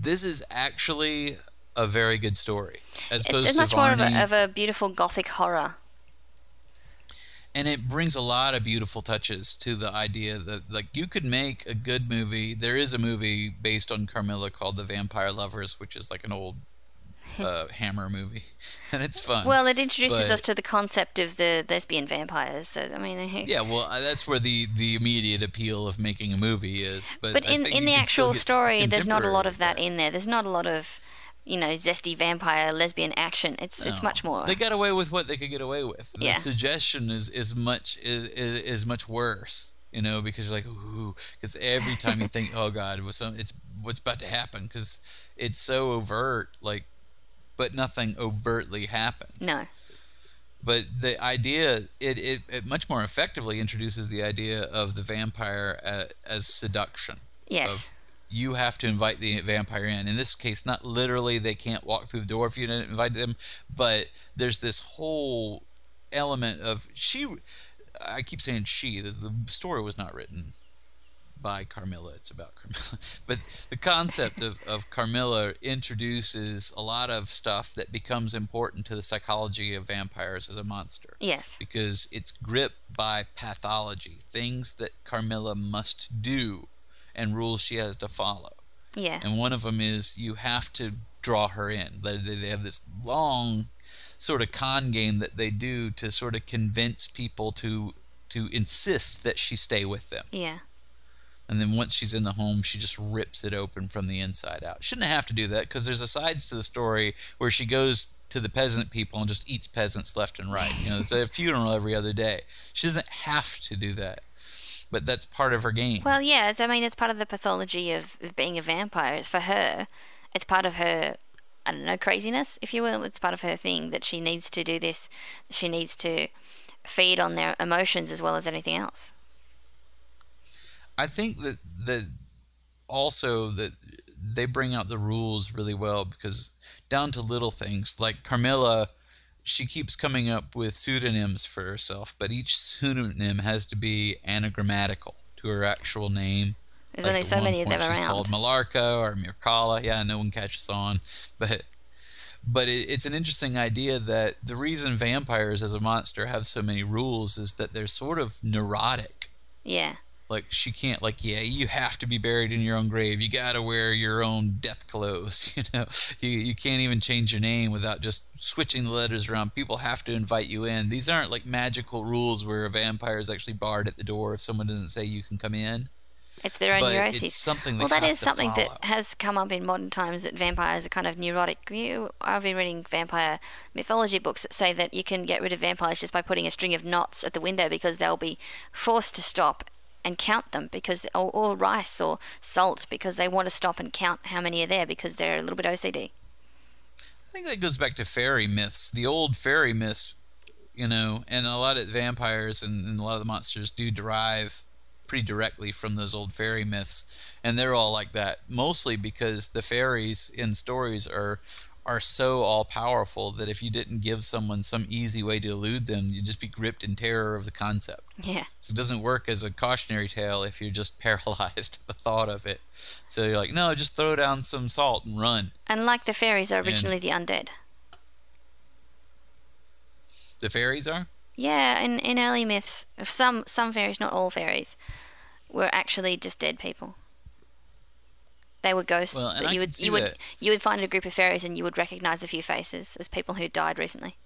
this is actually a very good story, as opposed It's, it's much more of a, of a beautiful gothic horror. and it brings a lot of beautiful touches to the idea that like you could make a good movie there is a movie based on carmilla called the vampire lovers which is like an old uh, hammer movie and it's fun Well, it introduces but- us to the concept of the lesbian vampires. So I mean, yeah well uh, that's where the the immediate appeal of making a movie is but, But in in the actual story, there's not a lot of that with in there. There's not a lot of, you know, zesty vampire lesbian action. It's it's No. much more. They got away with what they could get away with. The Yeah. suggestion is is much is, is, is much worse, you know, because you're like, ooh, because every time you think, oh God, what's it's what's about to happen, because it's so overt, like, but nothing overtly happens. no. But the idea, it, it, it much more effectively introduces the idea of the vampire uh, as seduction Yes. of you have to invite the vampire in. In this case, not literally they can't walk through the door if you didn't invite them, but there's this whole element of she. I keep saying she. The, the story was not written by Carmilla. It's about Carmilla, but the concept of, of Carmilla introduces a lot of stuff that becomes important to the psychology of vampires as a monster Yes. because it's gripped by pathology, things that Carmilla must do, and rules she has to follow. Yeah. And one of them is you have to draw her in. They, they have this long sort of con game that they do to sort of convince people to to insist that she stay with them. Yeah. And then once she's in the home, she just rips it open from the inside out. Shouldn't have to do that because there's a sides to the story where she goes to the peasant people and just eats peasants left and right. You know, there's a funeral every other day. She doesn't have to do that, but that's part of her game. Well, yeah. I mean, it's part of the pathology of, of being a vampire. It's for her. It's part of her. I don't know craziness, if you will. It's part of her thing that she needs to do this. She needs to feed on their emotions as well as anything else. I think that that also that they bring out the rules really well because down to little things like Carmilla, she keeps coming up with pseudonyms for herself, but each pseudonym has to be anagrammatical to her actual name. There's Like, only so many of them she's around. called Millarca or Mircalla. Yeah, no one catches on, but but it, it's an interesting idea that the reason vampires as a monster have so many rules is that they're sort of neurotic. Yeah. Like she can't like yeah you have to be buried in your own grave. You gotta wear your own death clothes. You know you you can't even change your name without just switching the letters around. People have to invite you in. These aren't like magical rules where a vampire is actually barred at the door if someone doesn't say you can come in. It's their own But neuroses. it's something well, that is to something follow. that has come up in modern times that vampires are kind of neurotic. You, I've been reading vampire mythology books that say that you can get rid of vampires just by putting a string of knots at the window because they'll be forced to stop and count them because or, or rice or salt because they want to stop and count how many are there because they're a little bit OCD. I think that goes back to fairy myths. The old fairy myths, you know, and a lot of vampires and, and a lot of the monsters do derive pretty directly from those old fairy myths, and they're all like that. Mostly because the fairies in stories are are so all powerful that if you didn't give someone some easy way to elude them, you'd just be gripped in terror of the concept. Yeah. So it doesn't work as a cautionary tale if you're just paralyzed at the thought of it. So you're like, no, just throw down some salt and run. And like the fairies are originally the undead. The fairies are. Yeah, in, in early myths, some some fairies, not all fairies, were actually just dead people. They were ghosts Well, and that I you would you would you would find a group of fairies and you would recognize a few faces as people who died recently.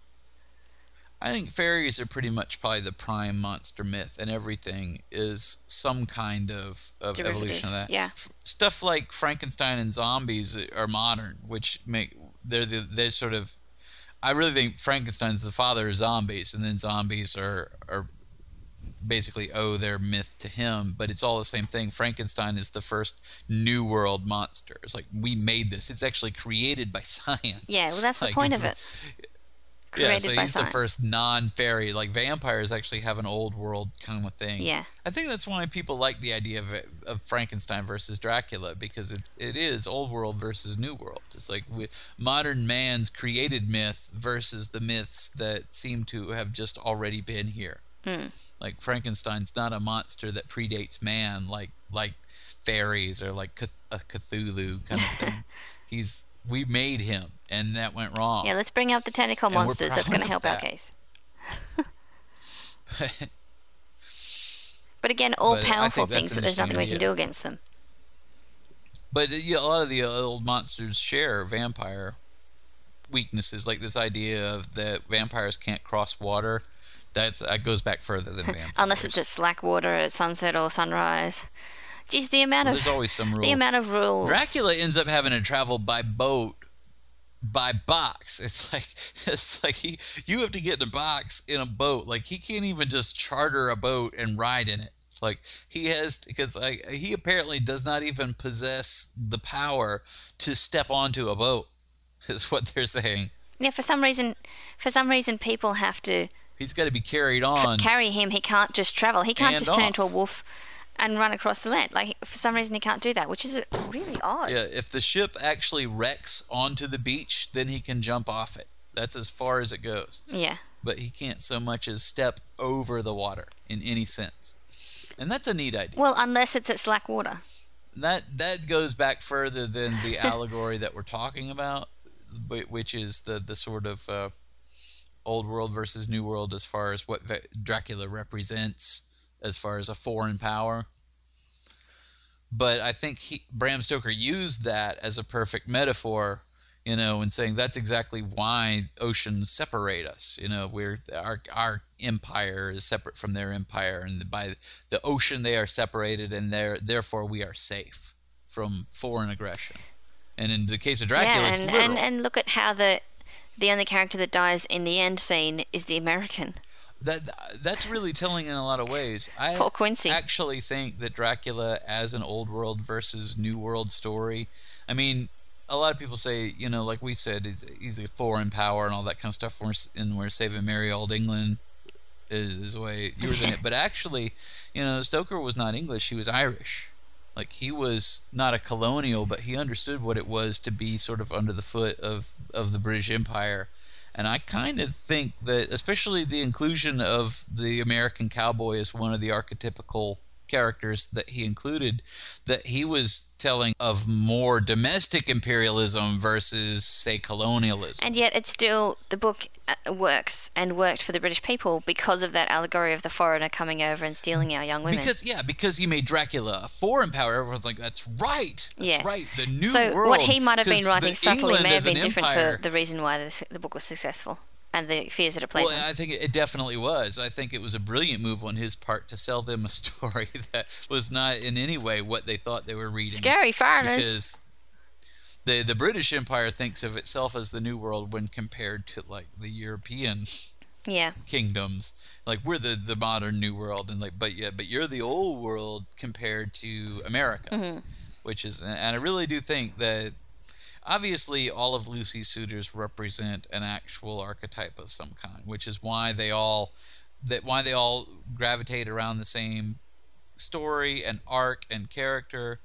I think fairies are pretty much probably the prime monster myth, and everything is some kind of, of Derivative, evolution of that. yeah. F- Stuff like Frankenstein and zombies are modern, which make they're the, they're sort of. I really think Frankenstein's the father of zombies, and then zombies are are basically owe their myth to him. But it's all the same thing. Frankenstein is the first new world monster. It's like we made this. It's actually created by science. Yeah, well that's the Like, point of it. yeah, so he's science. the first non-fairy. Like vampires actually have an old world kind of thing. Yeah. I think that's why people like the idea of, of Frankenstein versus Dracula because it it is old world versus new world. It's like with modern man's created myth versus the myths that seem to have just already been here. Hmm. Like Frankenstein's not a monster that predates man, like like fairies or like Cth- a Cthulhu kind of thing. He's we made him, and that went wrong. Yeah, let's bring out the tentacle And monsters. That's going to help our case. But again, all But powerful things that there's nothing we can do against them. But yeah, a lot of the old monsters share vampire weaknesses, like this idea of that vampires can't cross water. That's that goes back further than vampires. Unless it's at slack water at sunset or sunrise. Geez, the amount Well, of there's always some rule. the amount of rules. Dracula ends up having to travel by boat, by box. It's like it's like he you have to get in a box in a boat. Like he can't even just charter a boat and ride in it. Like he has because like he apparently does not even possess the power to step onto a boat. Is what they're saying. Yeah, for some reason, for some reason, people have to He's got to be carried on. carry him. He can't just travel. He can't just turn into a wolf and run across the land. Like for some reason, he can't do that, which is really odd. Yeah, if the ship actually wrecks onto the beach, then he can jump off it. That's as far as it goes. Yeah. But he can't so much as step over the water in any sense. And that's a neat idea. Well, unless it's at slack water. That that goes back further than the allegory that we're talking about, wh- which is the the sort of uh, old world versus new world as far as what Dracula represents as far as a foreign power. But I think he, Bram Stoker used that as a perfect metaphor, you know, in saying that's exactly why oceans separate us. You know, we're our our empire is separate from their empire, and by the ocean they are separated, and there therefore we are safe from foreign aggression. And in the case of Dracula, yeah, and, and and look at how the the only character that dies in the end scene is the American. that that's really telling in a lot of ways. I Poor Quincy. actually think that Dracula as an old world versus new world story. I mean, a lot of people say, you know, like we said, he's, he's a foreign power and all that kind of stuff. We're, s- and we're saving Merry Old England is, is the way you were saying it. But actually, you know, Stoker was not English; he was Irish. Like he was not a colonial, but he understood what it was to be sort of under the foot of of the British Empire. And I kind of think that, especially the inclusion of the American cowboy as one of the archetypical characters that he included that he was telling of more domestic imperialism versus say colonialism. And yet, it's still the book uh, works and worked for the British people because of that allegory of the foreigner coming over and stealing our young women. Because yeah, because he made Dracula a foreign power, everyone's like, "That's right, that's Yeah. right." The new so world. what he might have been writing subtly may have been different empire- for the reason why the, the book was successful and the fears that it plays Well, on. I think it definitely was. I think it was a brilliant move on his part to sell them a story that was not in any way what they thought they were reading. Scary foreigners. because the the British Empire thinks of itself as the new world when compared to like the European yeah. kingdoms. Like we're the the modern new world, and like but yeah, but you're the old world compared to America, Mhm. which is and I really do think that. Obviously, all of Lucy's suitors represent an actual archetype of some kind, which is why they all that why they all gravitate around the same story and arc and character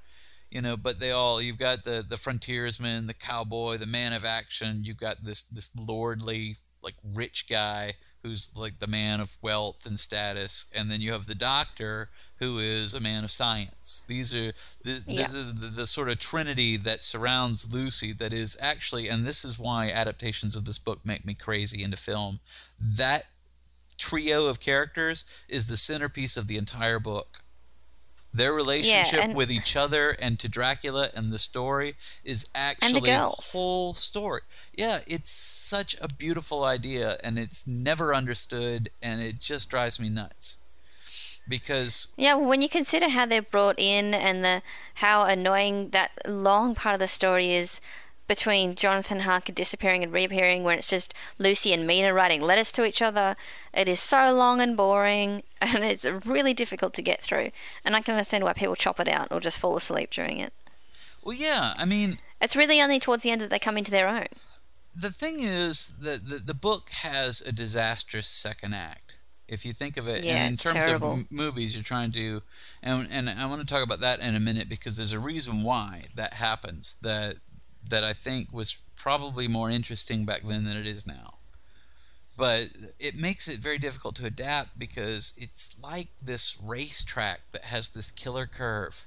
you know but they all you've got the the frontiersman the cowboy the man of action you've got this this lordly like rich guy who's like the man of wealth and status and then you have the doctor who is a man of science. These are the, Yeah. this is the, the sort of trinity that surrounds lucy that is actually and this is why adaptations of this book make me crazy into film. That trio of characters is the centerpiece of the entire book their relationship and- with each other and to Dracula and the story is actually the whole story. Yeah, it's such a beautiful idea and it's never understood and it just drives me nuts. Because Yeah, when you consider how they're brought in and the how annoying that long part of the story is between Jonathan Harker disappearing and reappearing, where it's just Lucy and Mina writing letters to each other, it is so long and boring, and it's really difficult to get through. And I can understand why people chop it out or just fall asleep during it. well yeah, I mean It's really only towards the end that they come into their own. the thing is that the, the book has a disastrous second act. If you think of it, Yeah, in terms terrible. of m- movies, you're trying to, and and I want to talk about that in a minute because there's a reason why that happens. That that I think was probably more interesting back then than it is now. But it makes it very difficult to adapt because it's like this racetrack that has this killer curve.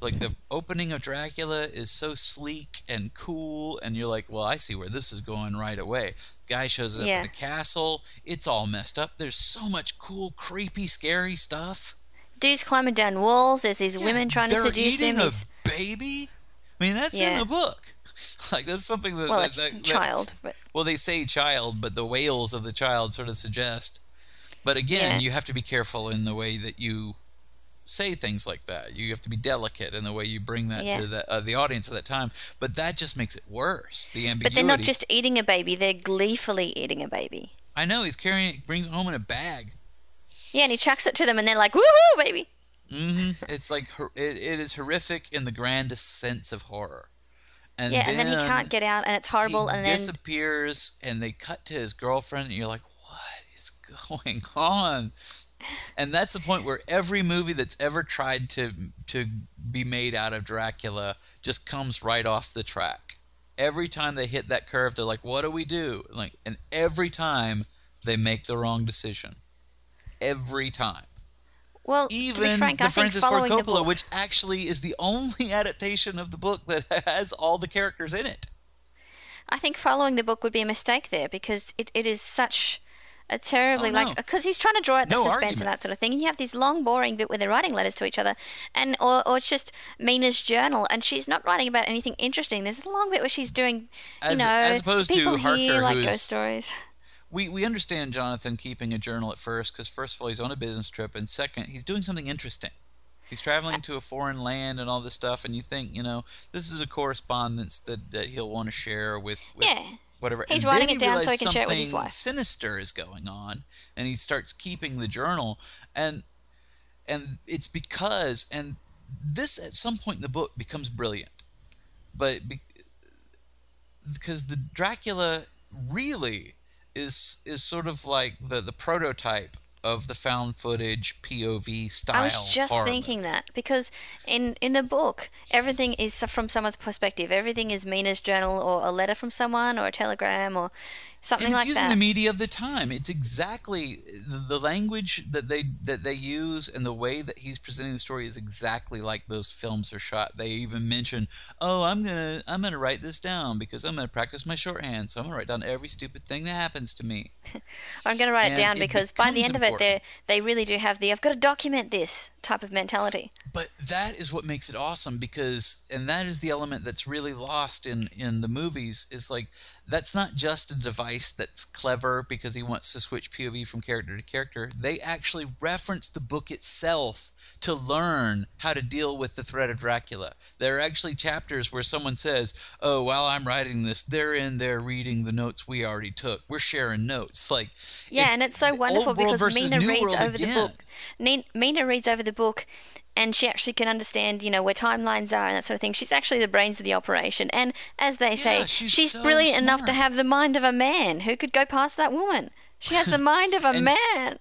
Like the opening of Dracula is so sleek and cool, and you're like, well, I see where this is going right away. Guy shows up Yeah. at the castle, it's all messed up. There's so much cool, creepy, scary stuff. Dude's climbing down walls. There's these Yeah, women trying to seduce him. they're eating a baby. I mean, that's in the book. Like that's something that, well, that- that- child, but well, they say child, but the wails of the child sort of suggest. But again, Yeah. you have to be careful in the way that you say things like that. You have to be delicate in the way you bring that Yeah. to the uh, the audience at that time. But that just makes it worse. The ambiguity. but they're not just eating a baby; they're gleefully eating a baby. I know he's carrying it, brings it home in a bag. Yeah, and he chucks it to them, and they're like, "Woohoo, baby!" Hmm It's like it, it is horrific in the grandest sense of horror. And yeah, and then he can't get out, and it's horrible. and then he disappears, and they cut to his girlfriend, and you're like, what is going on? And that's the point where every movie that's ever tried to to be made out of Dracula just comes right off the track. Every time they hit that curve, they're like, "What do we do?" Like, and every time they make the wrong decision. Every time well, to even frank, the Francis Ford Coppola, book, which actually is the only adaptation of the book that has all the characters in it. I think following the book would be a mistake there because it, it is such a terribly Oh, like because he's trying to draw out the No suspense argument. and that sort of thing, and you have this long, boring bit where they're writing letters to each other, and or or it's just Mina's journal, and she's not writing about anything interesting. There's a long bit where she's doing, you As- know, as opposed to people Harker, here like ghost stories. We we understand Jonathan keeping a journal at first because first of all he's on a business trip, and second he's doing something interesting. He's traveling to a foreign land and all this stuff, and you think you know this is a correspondence that, that he'll want to share with, with Yeah. whatever. He's and writing then it down so he can share it with his something wife. Sinister is going on, and he starts keeping the journal, and and it's because and this at some point in the book becomes brilliant, but be, because the Dracula really is is sort of like the the prototype of the found footage POV style. I was just horror thinking that because in in the book everything is from someone's perspective. Everything is Mina's journal or a letter from someone or a telegram or something and it's like using that. the media of the time. It's exactly the, the language that they that they use and the way that he's presenting the story is exactly like those films are shot. They even mention, "Oh, I'm gonna I'm gonna write this down because I'm gonna practice my shorthand. So I'm gonna write down every stupid thing that happens to me." I'm going to write it and down it because by the end of it, they they really do have the I've got to document this type of mentality. But that is what makes it awesome because, and that is the element that's really lost in in the movies. Is like that's not just a device that's clever because he wants to switch POV from character to character. They actually reference the book itself to learn how to deal with the threat of Dracula. There are actually chapters where someone says, "Oh, while I'm writing this, they're in there reading the notes we already took. We're sharing notes." Like Yeah, and it's so wonderful because Mina reads over the book. Mina reads over the book, and she actually can understand, you know, where timelines are and that sort of thing. She's actually the brains of the operation, and as they say, Yeah, she's so brilliant enough to have the mind of a man. Who could go past that woman? She has the mind of a And- man.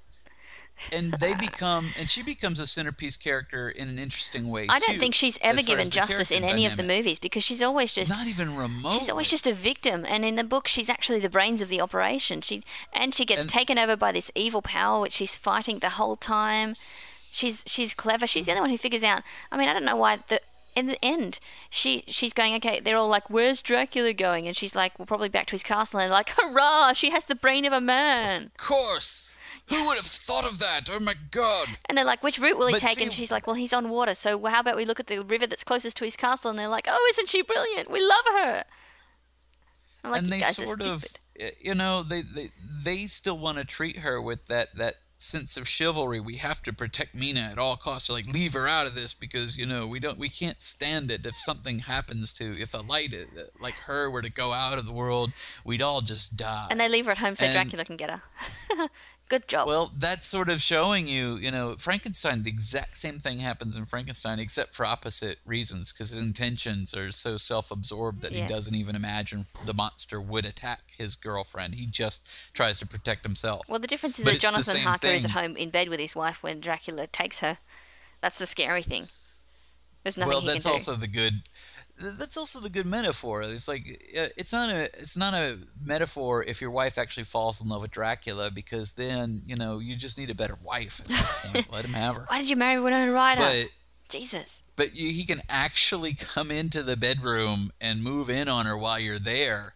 and they become and she becomes a centerpiece character in an interesting way I don't too, think she's ever given justice in any of the movies because she's always just not even remote She's always just a victim, and in the book, she's actually the brains of the operation. She and she gets And- taken over by this evil power, which she's fighting the whole time. She's she's clever. She's the only one who figures out. I mean, I don't know why the. In the end, she she's going okay. They're all like, "Where's Dracula going?" And she's like, "Well, probably back to his castle." And they're like, "Hurrah! She has the brain of a man." of course who would have thought of that oh my god And they're like, "Which route will he But take?" see- and she's like, "Well, he's on water. So how about we look at the river that's closest to his castle?" And they're like, "Oh, isn't she brilliant? We love her." Like, and they sort of you know they they, they still want to treat her with that that sense of chivalry we have to protect mina at all costs or like leave her out of this because you know we don't we can't stand it if something happens to if a light uh, like her were to go out of the world we'd all just die And they leave her at home so And- Dracula can get her. Good job. Well, that's sort of showing you, you know, Frankenstein, the exact same thing happens in Frankenstein, except for opposite reasons, because his intentions are so self absorbed that Yeah. he doesn't even imagine the monster would attack his girlfriend. He just tries to protect himself. well, the difference is but that Jonathan Harker is at home in bed with his wife when Dracula takes her. That's the scary thing. There's nothing well, that's also the good. That's also the good metaphor. It's like uh, it's not a it's not a metaphor if your wife actually falls in love with Dracula because then you know you just need a better wife at that point. Let him have her. Why did you marry Winona Ryder? But Jesus. but you, he can actually come into the bedroom and move in on her while you're there.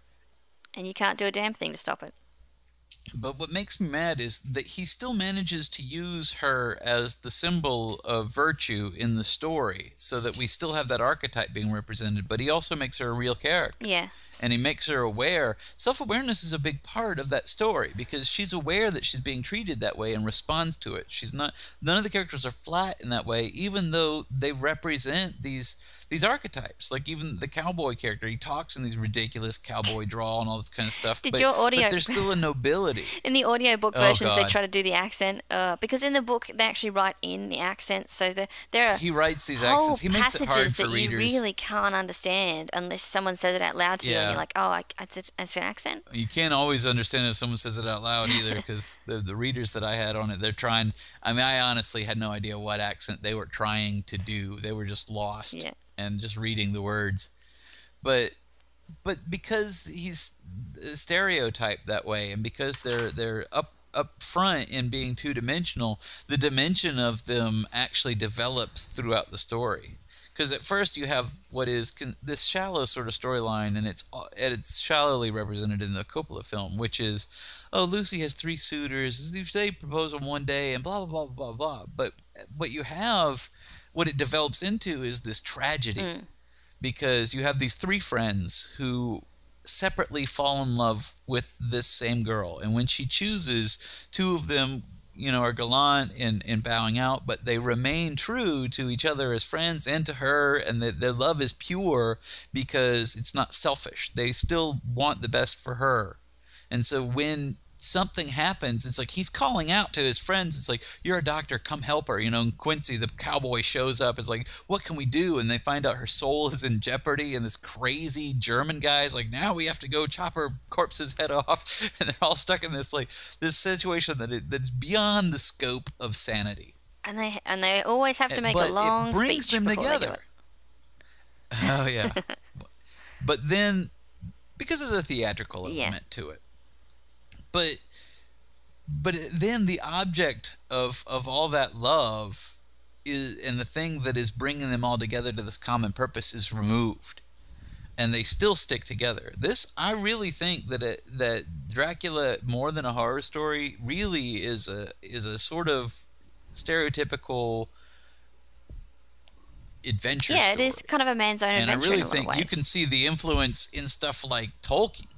And you can't do a damn thing to stop it. But what makes me mad is that he still manages to use her as the symbol of virtue in the story, so that we still have that archetype being represented. But he also makes her a real character, Yeah. and he makes her aware. Self-awareness is a big part of that story because she's aware that she's being treated that way and responds to it. She's not. None of the characters are flat in that way, even though they represent these these archetypes. Like even the cowboy character, he talks in these ridiculous cowboy drawl and all this kind of stuff. Did but, your audio- but there's still a nobility. In the audiobook Oh, versions, they try to do the accent. Uh, because in the book, they actually write in the accent. So the, there are He writes these whole accents. He makes it hard for that you really can't understand unless someone says it out loud to you. And you're like, oh, I, it's, it's, it's an accent. You can't always understand if someone says it out loud either, because the the readers that I had on it, they're trying. I mean, I honestly had no idea what accent they were trying to do. They were just lost Yeah. And just reading the words. But but because he's stereotyped that way, and because they're they're up up front in being two dimensional, the dimension of them actually develops throughout the story. Because at first you have what is con- this shallow sort of storyline, and it's and it's shallowly represented in the Coppola film, which is, oh, Lucy has three suitors. They propose on one day, and blah blah blah blah blah. But what you have, what it develops into, is this tragedy, Mm. because you have these three friends who separately fall in love with this same girl, and when she chooses, two of them you know are gallant in, in bowing out but they remain true to each other as friends and to her and that their love is pure because it's not selfish. They still want the best for her. And so when something happens it's like he's calling out to his friends it's like you're a doctor come help her you know and quincy the cowboy shows up it's like what can we do? And they find out her soul is in jeopardy and this crazy german guy is like now we have to go chop her corpse's head off. And they're all stuck in this like this situation that it, that's beyond the scope of sanity. And they and they always have to make but a long it brings speech them before they do together. it. oh yeah. But then because there's a theatrical Yeah. element to it but but then the object of of all that love is and the thing that is bringing them all together to this common purpose is removed. And they still stick together. This i really think that it, that dracula more than a horror story really is a is a sort of stereotypical adventure yeah, story it is kind of a man's own and I really think you can see the influence in stuff like Tolkien.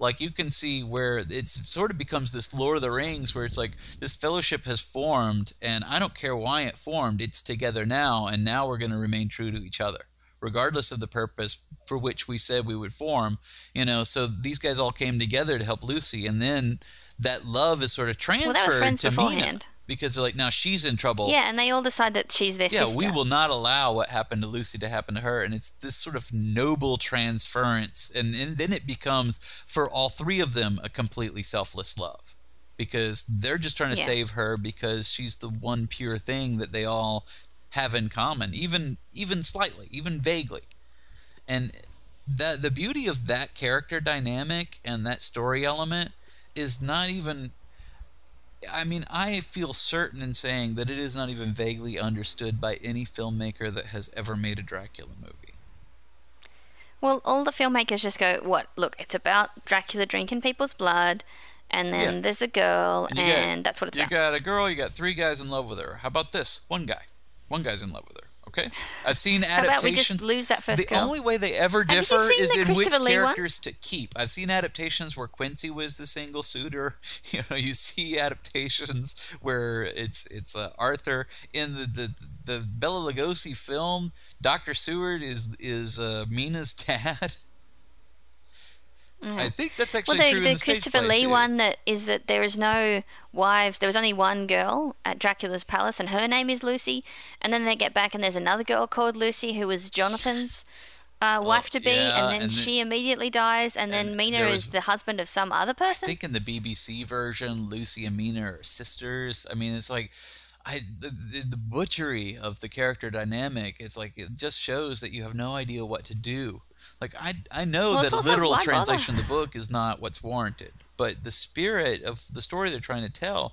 Like you can see where it's sort of becomes this Lord of the Rings, where it's like this fellowship has formed, and I don't care why it formed. It's together now, and now we're going to remain true to each other, regardless of the purpose for which we said we would form. You know, so these guys all came together to help Lucy, and then that love is sort of Well, transferred friends to Mina beforehand. Because they're like, now she's in trouble Yeah, and they all decide that she's their yeah, sister. we will not allow what happened to Lucy to happen to her, and it's this sort of noble transference, and, and then it becomes for all three of them a completely selfless love, because they're just trying to Yeah. save her because she's the one pure thing that they all have in common, even even slightly, even vaguely, and the the beauty of that character dynamic and that story element is not even I mean, I feel certain in saying that it is not even vaguely understood by any filmmaker that has ever made a Dracula movie. Well, all the filmmakers just go, "What? Look, it's about Dracula drinking people's blood, and then Yeah. there's the girl, And and, got- that's what it's You about." got a girl, you got three guys in love with her. How about this? One guy. One guy's in love with her. Okay? I've seen How about we just adaptations. lose that first the girl? only way they ever differ is in which Lee one? characters to keep. I've seen adaptations where Quincy was the single suitor. You know, you see adaptations where it's it's uh, Arthur in the, the the Bela Lugosi film. Doctor Seward is is uh, Mina's dad. I think that's Well, actually the, true the the Christopher Lee too. one that is that there is no wives. There was only one girl at Dracula's palace, and her name is Lucy. And then they get back, and there's another girl called Lucy who was Jonathan's uh, wife to be, Oh, yeah, and then and the- she immediately dies, and then Mina there is was- the husband of some other person. I think in the BBC version, Lucy and Mina are sisters. I mean, it's like I the, the the butchery of the character dynamic. It's like it just shows that you have no idea what to do. Like I I know Well, that a literal bother? translation of the book is not what's warranted, but the spirit of the story they're trying to tell.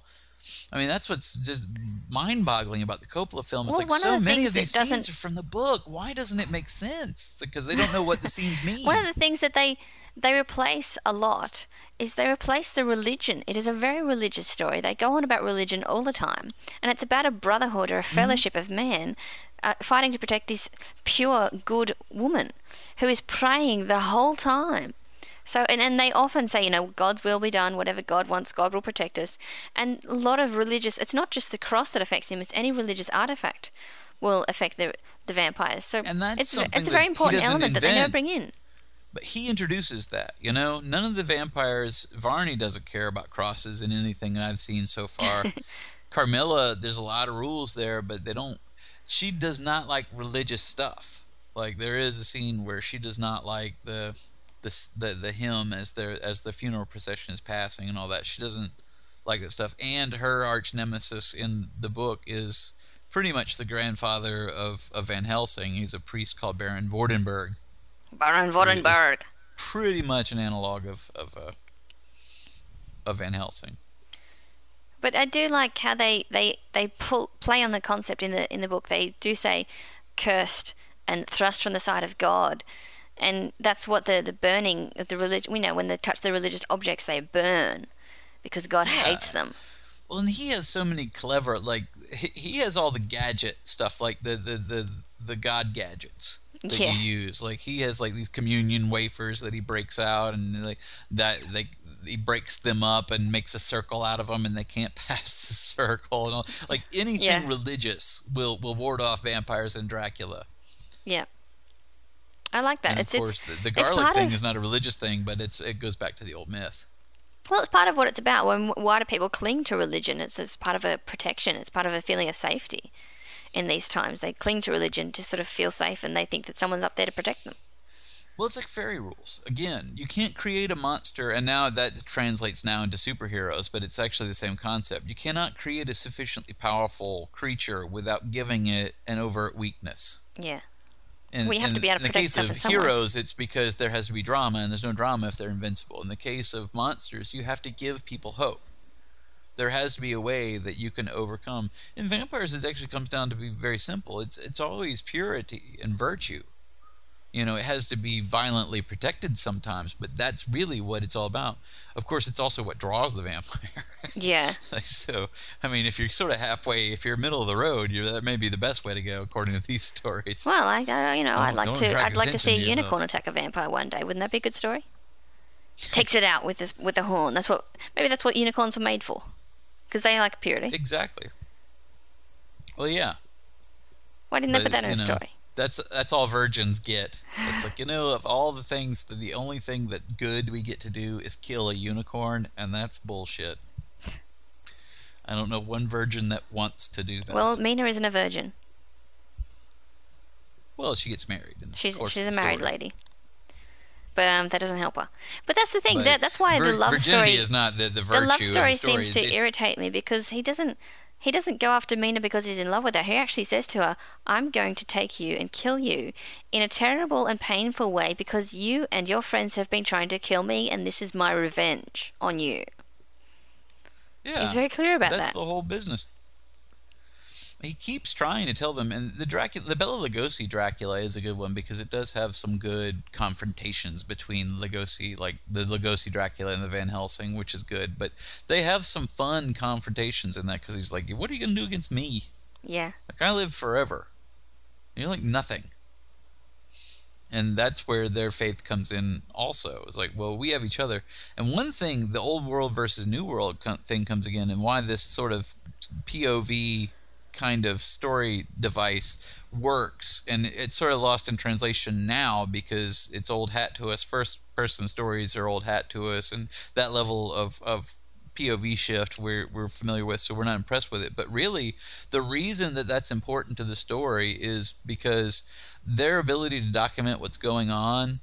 I mean, that's what's just mind-boggling about the Coppola film. It's Well, like one of so many of these scenes are from the book. Why doesn't it make sense? Because they don't know what the scenes mean. One of the things that they they replace a lot is they replace the religion. It is a very religious story. They go on about religion all the time, and it's about a brotherhood or a Mm-hmm. fellowship of men uh, fighting to protect this pure, good woman who is praying the whole time. So, and, and they often say, you know, God's will be done, whatever God wants, God will protect us. And a lot of religious, it's not just the cross that affects him, it's any religious artifact will affect the the vampires. So And that's it's, it's a very important element that they never bring in. But he introduces that, you know. None of the vampires. Varney doesn't care about crosses in anything I've seen so far. Carmilla, there's a lot of rules there, but they don't. She does not like religious stuff. Like there is a scene where she does not like the the the, the hymn as their as the funeral procession is passing and all that. She doesn't like that stuff. And her arch nemesis in the book is pretty much the grandfather of, of Van Helsing. He's a priest called Baron Vordenburg Baron Vorenberg. pretty much an analog of of uh, of Van Helsing. But I do like how they, they, they pull play on the concept in the in the book. They do say cursed and thrust from the side of God. And that's what the, the burning of the religion we know when they touch the religious objects they burn because God Yeah. hates them. Well, and he has so many clever like he, has all the gadget stuff like the the the, the god gadgets that Yeah. you use. Like he has like these communion wafers that he breaks out and like that like he breaks them up and makes a circle out of them and they can't pass the circle and all. like anything Yeah. religious will will ward off vampires and Dracula. Yeah. I like that. And of it's, course it's the, the garlic thing of- is not a religious thing, but it's it goes back to the old myth. Well, it's part of what it's about. When why do people cling to religion? It's as part of a protection. It's part of a feeling of safety. In these times, they cling to religion to sort of feel safe, and they think that someone's up there to protect them. Well, it's like fairy rules. Again, you can't create a monster, and now that translates now into superheroes, but it's actually the same concept. You cannot create a sufficiently powerful creature without giving it an overt weakness. Yeah. in, We have to be able to in the case of heroes, it's because there has to be drama, and there's no drama if they're invincible. In the case of monsters, you have to give people hope. There has to be a way that you can overcome. In vampires, it actually comes down to be very simple. It's it's always purity and virtue. You know, it has to be violently protected sometimes, but that's really what it's all about. Of course, it's also what draws the vampire. Yeah. So, I mean, if you're sort of halfway, if you're middle of the road, you're, that may be the best way to go, according to these stories. Well, I, I you know, oh, I'd Don't- like don't to, I'd like to see a to unicorn attack a vampire one day. Wouldn't that be a good story? Takes it out with this, with a horn. That's what, maybe that's what unicorns are made for, because they like purity. Exactly. Well, yeah. Why didn't they put that in a story? That's that's all virgins get. It's like you know, of all the things, the, the only thing that good we get to do is kill a unicorn, and that's bullshit. I don't know one virgin that wants to do that. Well, Mina isn't a virgin. Well, she gets married. She's course she's a married story. lady. But um, that doesn't help her. But that's the thing. But That that's why vir- the love virginity story. is not the, the virtue the love story the story. seems to irritate me because he doesn't he doesn't go after Mina because he's in love with her. He actually says to her, "I'm going to take you and kill you in a terrible and painful way because you and your friends have been trying to kill me, and this is my revenge on you." Yeah, He's very clear about that's that. That's the whole business. He keeps trying to tell them, and the Dracula, the Bela Lugosi Dracula is a good one because it does have some good confrontations between Lugosi, like the Lugosi Dracula and the Van Helsing, which is good. But they have some fun confrontations in that because he's like, "What are you gonna do against me? Yeah. Like I live forever. and You're like nothing." And that's where their faith comes in. Also, it's like, well, we have each other. And one thing, the old world versus new world thing comes again, and why this sort of POV kind of story device works, and it's sort of lost in translation now because it's old hat to us. First person stories are old hat to us, and that level of, of POV shift we're, we're familiar with, so we're not impressed with it. But really, the reason that that's important to the story is because their ability to document what's going on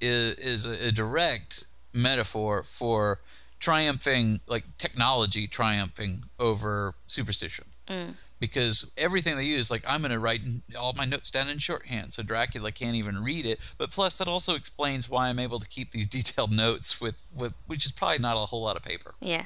is, is a, direct metaphor for triumphing, like technology triumphing over superstition. Mm. Because everything they use, like I'm going to write all my notes down in shorthand, so Dracula can't even read it. But plus, that also explains why I'm able to keep these detailed notes with, with which is probably not a whole lot of paper Yeah.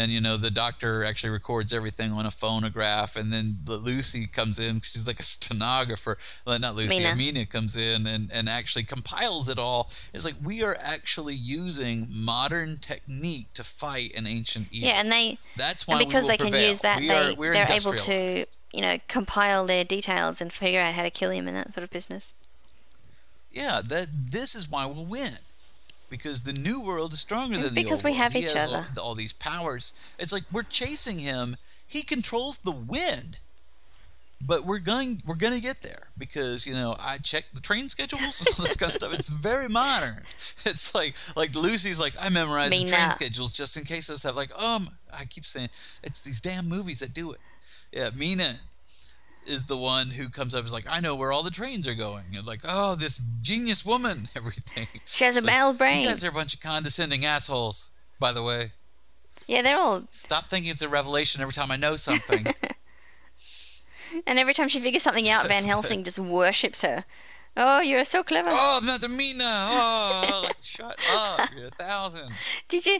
And you know the doctor actually records everything on a phonograph and then lucy comes in she's like a stenographer well, not lucy Mina. amina comes in and, and actually compiles it all it's like we are actually using modern technique to fight an ancient evil Yeah, and they that's why because we they will can prevail. use that, we they are, we're they're able to you know compile their details and figure out how to kill him and that sort of business. yeah that this is why we'll win because the new world is stronger than the old. Because we world. have he each other. All, all these powers. It's like we're chasing him. He controls the wind. But we're going we're going to get there because you know I checked the train schedules all this kind of stuff. It's very modern. It's like like Lucy's like I memorize the train schedules just in case I have like um I keep saying it's these damn movies that do it. Yeah Mina is the one who comes up is like I know where all the trains are going and like oh this genius woman everything She has a like, male brain. you guys are a bunch of condescending assholes by the way Yeah, they're all. stop thinking it's a revelation every time I know something And every time she figures something out, Van Helsing just worships her. Oh, you're so clever. Oh, Mother Mina! Oh, like, shut up! You're a thousand. Did you?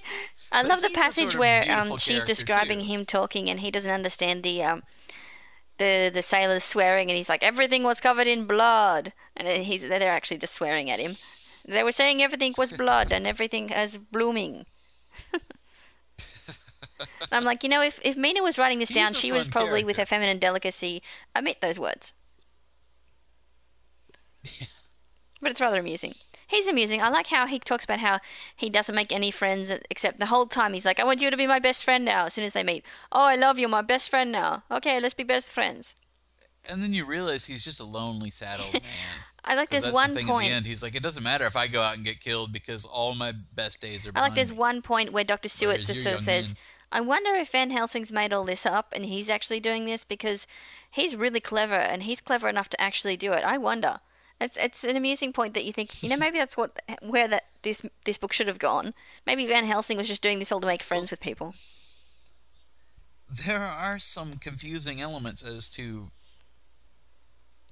I But love the passage sort of where um, she's describing too. him talking, and he doesn't understand the um, the the sailors swearing, and he's like, everything was covered in blood, and he's they're actually just swearing at him. They were saying everything was blood and everything is blooming. And I'm like, you know, if if Mina was writing this down, she was probably with her feminine delicacy omit those words. But it's rather amusing. He's amusing. I like how he talks about how he doesn't make any friends except the whole time he's like, I want you to be my best friend now. As soon as they meet, oh, I love you, my best friend now. Okay, let's be best friends. And then you realize he's just a lonely, sad old man. I like there's one the thing point. at the end. He's like, it doesn't matter if I go out and get killed because all my best days are I like there's me. one point where Dr. Seward just sort of says, man. I wonder if Van Helsing's made all this up and he's actually doing this because he's really clever and he's clever enough to actually do it. I wonder. It's it's an amusing point that you think, you know, maybe that's what where that this this book should have gone. Maybe Van Helsing was just doing this all to make friends with people. There are some confusing elements as to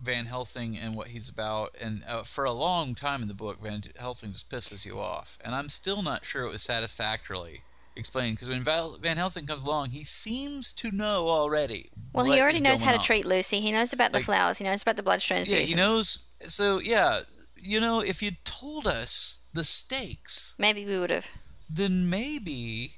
Van Helsing and what he's about, and uh, for a long time in the book, Van Helsing just pisses you off, and I'm still not sure it was satisfactorily explained because when Val, Van Helsing comes along, he seems to know already. Well, he already knows how to on. treat Lucy. He knows about the Like- flowers. He knows about the blood. Yeah, he knows. So yeah, you know, if you told us the stakes, Maybe we would have. then maybe,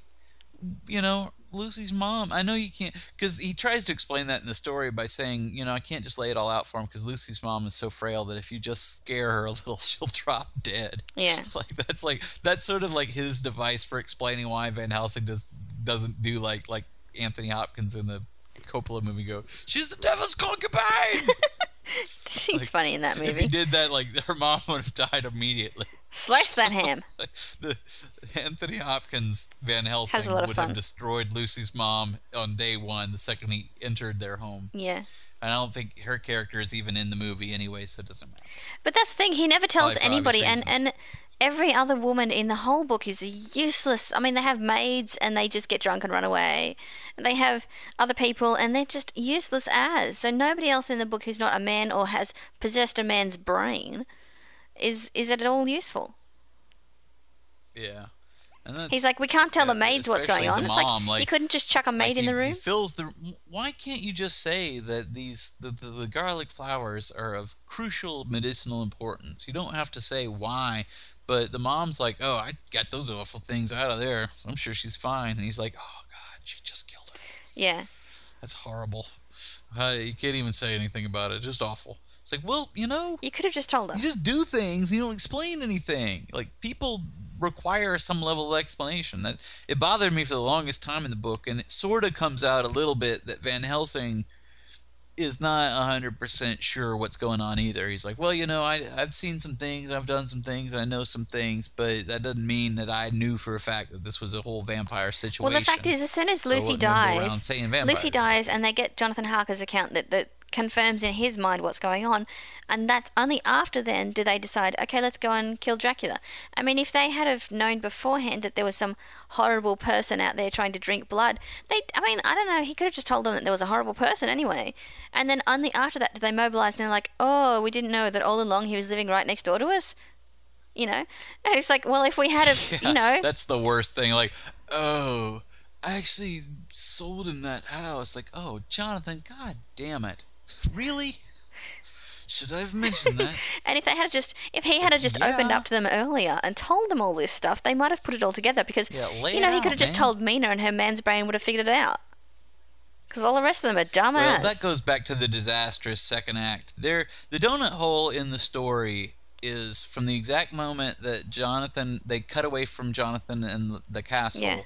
you know, Lucy's mom. I know you can't because he tries to explain that in the story by saying, you know, I can't just lay it all out for him because Lucy's mom is so frail that if you just scare her a little, she'll drop dead. Yeah. like that's like that's sort of like his device for explaining why Van Helsing does doesn't do like like Anthony Hopkins in the Coppola movie go. She's the devil's concubine. He's Like, funny in that movie. if he did that, like her mom would have died immediately. Slice that ham. the Anthony Hopkins Van Helsing Has a lot of would fun. have destroyed Lucy's mom on day one, the second he entered their home. Yeah. And I don't think her character is even in the movie anyway, so it doesn't matter. But that's the thing. He never tells Probably anybody, and and every other woman in the whole book is useless. I mean, they have maids, and they just get drunk and run away. And they have other people, and they're just useless as. So nobody else in the book who's not a man or has possessed a man's brain is is at all useful. Yeah. And that's, He's like, we can't tell yeah, the maids what's going on. the It's mom, like, you couldn't just chuck a maid like in he, the room. Fills the. Why can't you just say that these the, the, the garlic flowers are of crucial medicinal importance? You don't have to say why. But the mom's like, oh, I got those awful things out of there. So I'm sure she's fine. And he's like, oh God, she just killed her. Yeah. That's horrible. Uh, you can't even say anything about it. Just awful. It's like, well, you know, You could have just told us. you just do things. You don't explain anything. Like people require some level of explanation. That it bothered me for the longest time in the book, and it sort of comes out a little bit that Van Helsing is not hundred percent sure what's going on either. He's like, well, you know, I I've seen some things, I've done some things, I know some things, but that doesn't mean that I knew for a fact that this was a whole vampire situation. Well, the fact is, as soon as Lucy around dies. Lucy dies, and they get Jonathan Harker's account that, that confirms in his mind what's going on, and that's only after then do they decide, okay, let's go and kill Dracula. I mean, if they had have known beforehand that there was some horrible person out there trying to drink blood, they, I mean, I don't know, he could have just told them that there was a horrible person anyway, and then only after that do they mobilize, and they're like, oh, we didn't know that all along he was living right next door to us. You know, and it's like, well, if we had, have, Yeah, you know, that's the worst thing. Like, oh, I actually sold him that house. Like, oh, Jonathan, god damn it, really? Should I have mentioned that? And if they had just, if he had just opened up to them earlier and told them all this stuff, they might have put it all together because, Yeah, you know, he could have just told Mina and her man's brain would have figured it out. Because all the rest of them are dumbass. well, that goes back to the disastrous second act. There, the donut hole in the story is from the exact moment that Jonathan they cut away from Jonathan and the castle Yeah.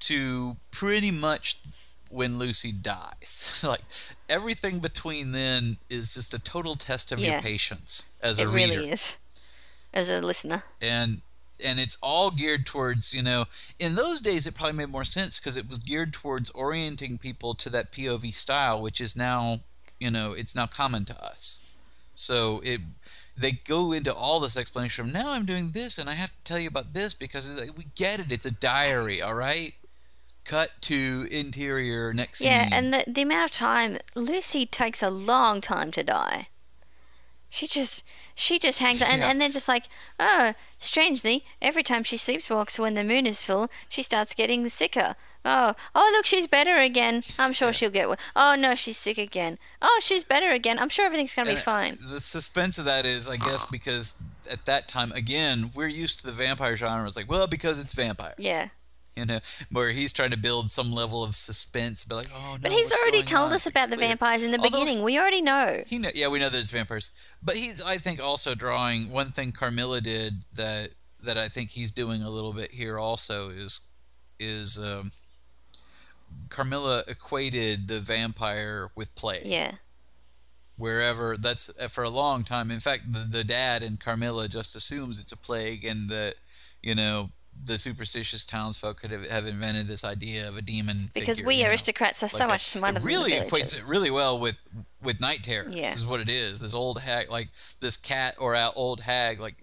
to pretty much when Lucy dies. like everything between then is just a total test of your patience as it a reader. really is. As a listener. and and it's all geared towards you know in those days it probably made more sense because it was geared towards orienting people to that pov style which is now you know it's now common to us so it they go into all this explanation of now i'm doing this and i have to tell you about this because it's like, we get it it's a diary all right cut to interior next scene Yeah, and the, the amount of time, Lucy takes a long time to die. She just, she just hangs and, Yeah. and then just like, oh, strangely, every time she sleepwalks when the moon is full, she starts getting sicker. Oh, oh, look, she's better again. I'm sure she'll get well. Oh, no, she's sick again. Oh, she's better again. I'm sure everything's going to be uh, fine. The suspense of that is, I guess, because at that time, again, we're used to the vampire genre. It's like, well, because it's vampire. Yeah. you know, where he's trying to build some level of suspense, but like, oh no. But he's already told on? us about the vampires in the Although beginning. We already know. He know, yeah, we know there's vampires, but he's, I think, also drawing one thing Carmilla did that that I think he's doing a little bit here also is is um, Carmilla equated the vampire with plague. Yeah. wherever that's uh, for a long time. In fact, the, the dad in Carmilla just assumes it's a plague, and that you know the superstitious townsfolk could have, have invented this idea of a demon. Because figure, we you know, aristocrats are so a- much smarter It than really the equates it really well with with night terrors. Yeah. is what it is. This old hag, like this cat or old hag, like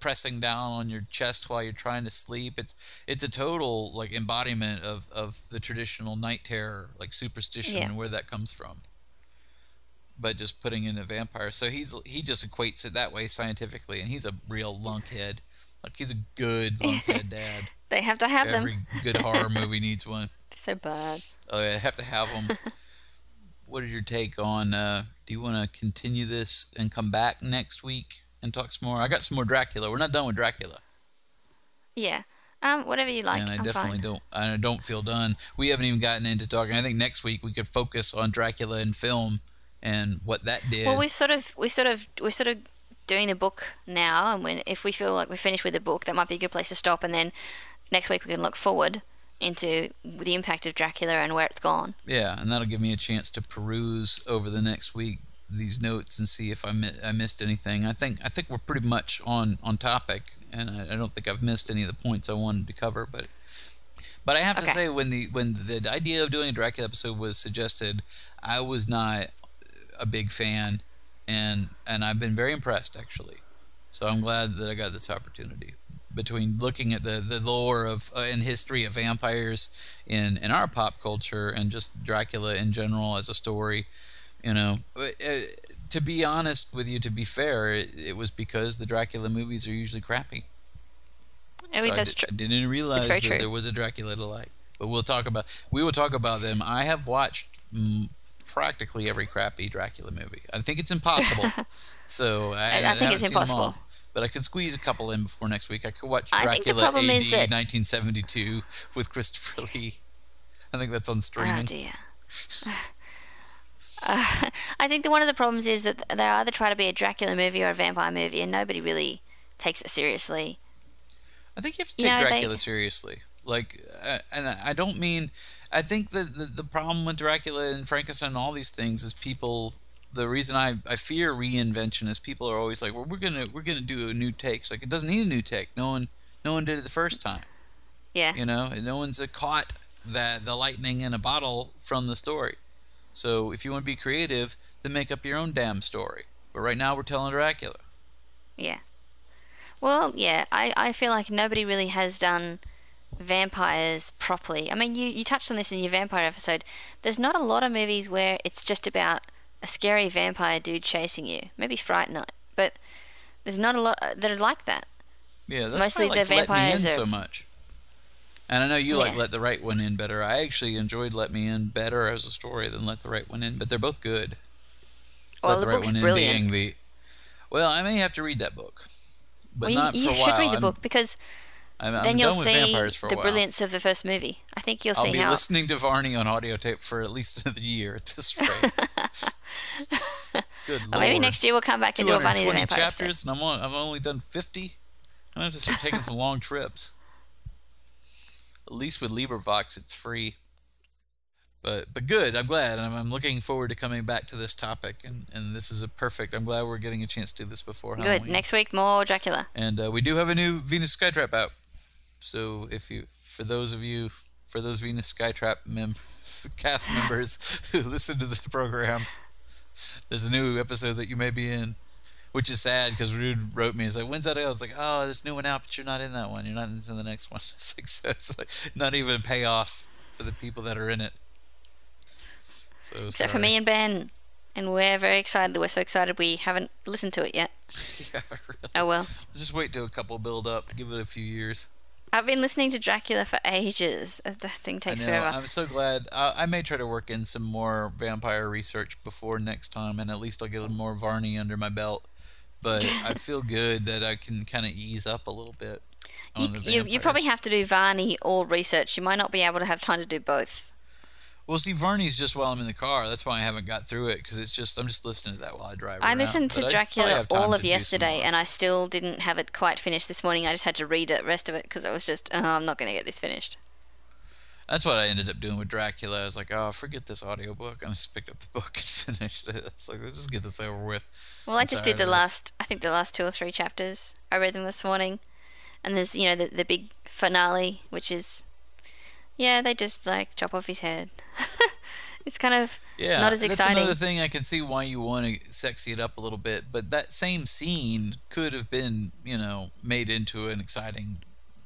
pressing down on your chest while you're trying to sleep. It's it's a total like embodiment of of the traditional night terror, like superstition, Yeah. and where that comes from. but just putting in a vampire. So he's he just equates it that way scientifically, and he's a real lunkhead. Like he's a good lunkhead dad. They have to have Every them. Every good horror movie needs one. So bad. Oh, yeah, have to have them. what is your take on? Uh, do you want to continue this and come back next week and talk some more? I got some more Dracula. We're not done with Dracula, Yeah. Um, whatever you like. and I I'm definitely fine. don't. I don't feel done. We haven't even gotten into talking. I think next week we could focus on Dracula in film and what that did. Well, we've sort of we sort of we're sort of doing the book now, and when if we feel like we're finished with the book, that might be a good place to stop, and then next week we can look forward into the impact of Dracula and where it's gone. Yeah, and that'll give me a chance to peruse over the next week these notes and see if I, mi- I missed anything. I think I think we're pretty much on on topic, and I, I don't think I've missed any of the points I wanted to cover. But but I have to say, when the when the idea of doing a Dracula episode was suggested, I was not a big fan, and and I've been very impressed actually. So I'm glad that I got this opportunity. Between looking at the, the lore of uh, and history of vampires in in our pop culture and just Dracula in general as a story, you know, uh, uh, to be honest with you, to be fair, it, it was because the Dracula movies are usually crappy. I mean, So that's I, true. di- I didn't realize that true. there was a Dracula to like. But we'll talk about we will talk about them. I have watched mm, practically every crappy Dracula movie. I think it's impossible. so I, I- I think haven't it's seen them all. impossible. But I could squeeze a couple in before next week. I could watch I Dracula AD 1972 with Christopher Lee. I think that's on Oh streaming. dear. Uh, I think that one of the problems is that they either try to be a Dracula movie or a vampire movie, and nobody really takes it seriously. I think you have to You take know, they- Dracula seriously. Like, uh, and I don't mean. I think that the, the problem with Dracula and Frankenstein and all these things is people. The reason I, I fear reinvention is people are always like, well, we're gonna we're gonna do a new take. It's like it doesn't need a new take. No one no one did it the first time. Yeah. You know, and no one's uh, caught that the lightning in a bottle from the story. So if you want to be creative, then make up your own damn story. But right now we're telling Dracula. Yeah. Well, yeah, I, I feel like nobody really has done vampires properly. I mean, you, you touched on this in your vampire episode. There's not a lot of movies where it's just about a scary vampire dude chasing you. Maybe Fright Night, but there's not a lot uh, that are like that. Yeah, that's Mostly why I like the Let Me In are- so much. And I know you like Let the Right One In better. I actually enjoyed Let Me In better as a story than Let the Right One In, but they're both good. Well, Let the the Right One In being the. Well, I may have to read that book, but well, not you, for you a should read the I'm, book because I'm, I'm then you'll done with see vampires for a the while. brilliance of the first movie. I think you'll I'll see be how. listening to Varney on audio tape for at least another year at this rate. Good Well, maybe next year we'll come back and do a Bunny the 220 Vampire chapters, and I'm on, I've only done 50. I'm gonna have to start taking some long trips. At least with LibriVox, it's free. But but good. I'm glad. I'm, I'm looking forward to coming back to this topic, and, and this is a perfect. I'm glad we're getting a chance to do this before Good. Halloween. Next week, more Dracula. And uh, we do have a new Venus Skytrap out. So if you, for those of you, for those Venus Skytrap mem- cast members who listen to the program, there's a new episode that you may be in, which is sad because Rude wrote me. He's like, "When's that out?" I was like, "Oh, this new one out, but you're not in that one. You're not into the next one." It's like, so it's like not even a payoff for the people that are in it. So Except for me and Ben. And we're very excited. We're so excited we haven't listened to it yet. yeah, really. Oh well. Just wait till a couple build up. Give it a few years. I've been listening to Dracula for ages. The thing takes I know. forever. I'm so glad. I, I may try to work in some more vampire research before next time, and at least I'll get a little more Varney under my belt. But I feel good that I can kind of ease up a little bit on You, the you, you probably have to do Varney or research. You might not be able to have time to do both. Well, see, Varney's just while I'm in the car. That's why I haven't got through it because it's just I'm just listening to that while I drive. I around. listened to I'd Dracula probably have time all of yesterday, and I still didn't have it quite finished this morning. I just had to read the rest of it because I was just, oh, I'm not going to get this finished. That's what I ended up doing with Dracula. I was like, oh, forget this audiobook. And I just picked up the book and finished it. It's like, let's just get this over with. Well, I I'm just did the last, I think the last two or three chapters. I read them this morning, and there's, you know, the the big finale, which is, yeah, they just like chop off his head. it's kind of Yeah, not as exciting. that's another thing I can see why you want to sexy it up a little bit. But that same scene could have been, you know, made into an exciting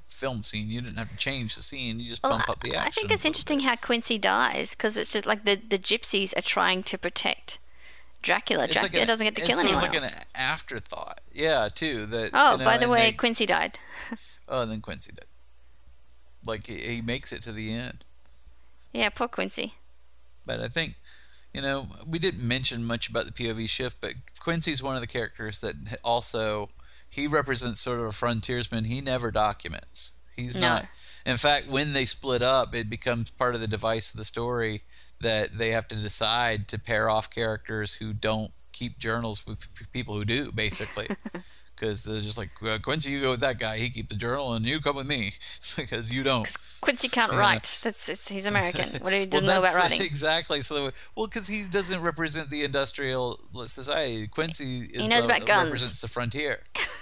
film scene. You didn't have to change the scene. You just Well, bump up the action. I think it's interesting bit. how Quincy dies because it's just like the the gypsies are trying to protect Dracula. It's Dracula like an, doesn't get to kill anyone It's like else. an afterthought. Yeah, too. That Oh, you know, by the way, they- Quincy died. oh, and then Quincy did. Like he, makes it to the end. Yeah, poor Quincy. But I think, you know, we didn't mention much about the POV shift, but Quincy's one of the characters that also he represents sort of a frontiersman. He never documents. He's No. not. In fact, when they split up, it becomes part of the device of the story that they have to decide to pair off characters who don't keep journals with people who do, basically. Because they're just like uh, Quincy, you go with that guy. He keeps the journal, and you come with me because you don't. Quincy can't Yeah. write. That's it's, he's American. What he Well, doesn't know about writing. Exactly. So, well, because he doesn't represent the industrial society. Quincy is knows uh, about guns. represents the frontier.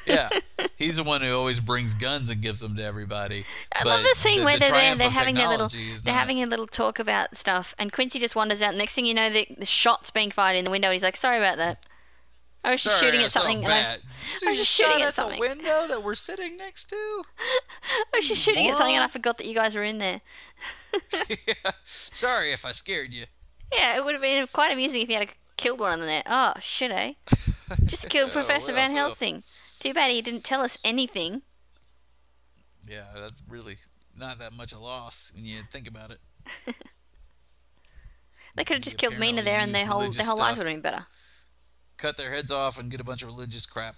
Yeah, he's the one who always brings guns and gives them to everybody. I But love the scene where they're there. They're having their little. They're not- having a little talk about stuff, and Quincy just wanders out. Next thing you know, the, the shots being fired in the window, and he's like, "Sorry about that. I was just Sorry, shooting at something." and I, So I was just shooting at at the window that we're sitting next to. I was just shooting at something, and I forgot that you guys were in there. yeah. Sorry if I scared you. Yeah, it would have been quite amusing if you had killed one of them there. Oh shit, eh? Just killed Oh, Professor well, Van. Helsing. Too bad he didn't tell us anything. Yeah, that's really not that much a loss when you think about it. They could have just killed Mina there, and their whole their whole lives would have been better. Cut their heads off and get a bunch of religious crap.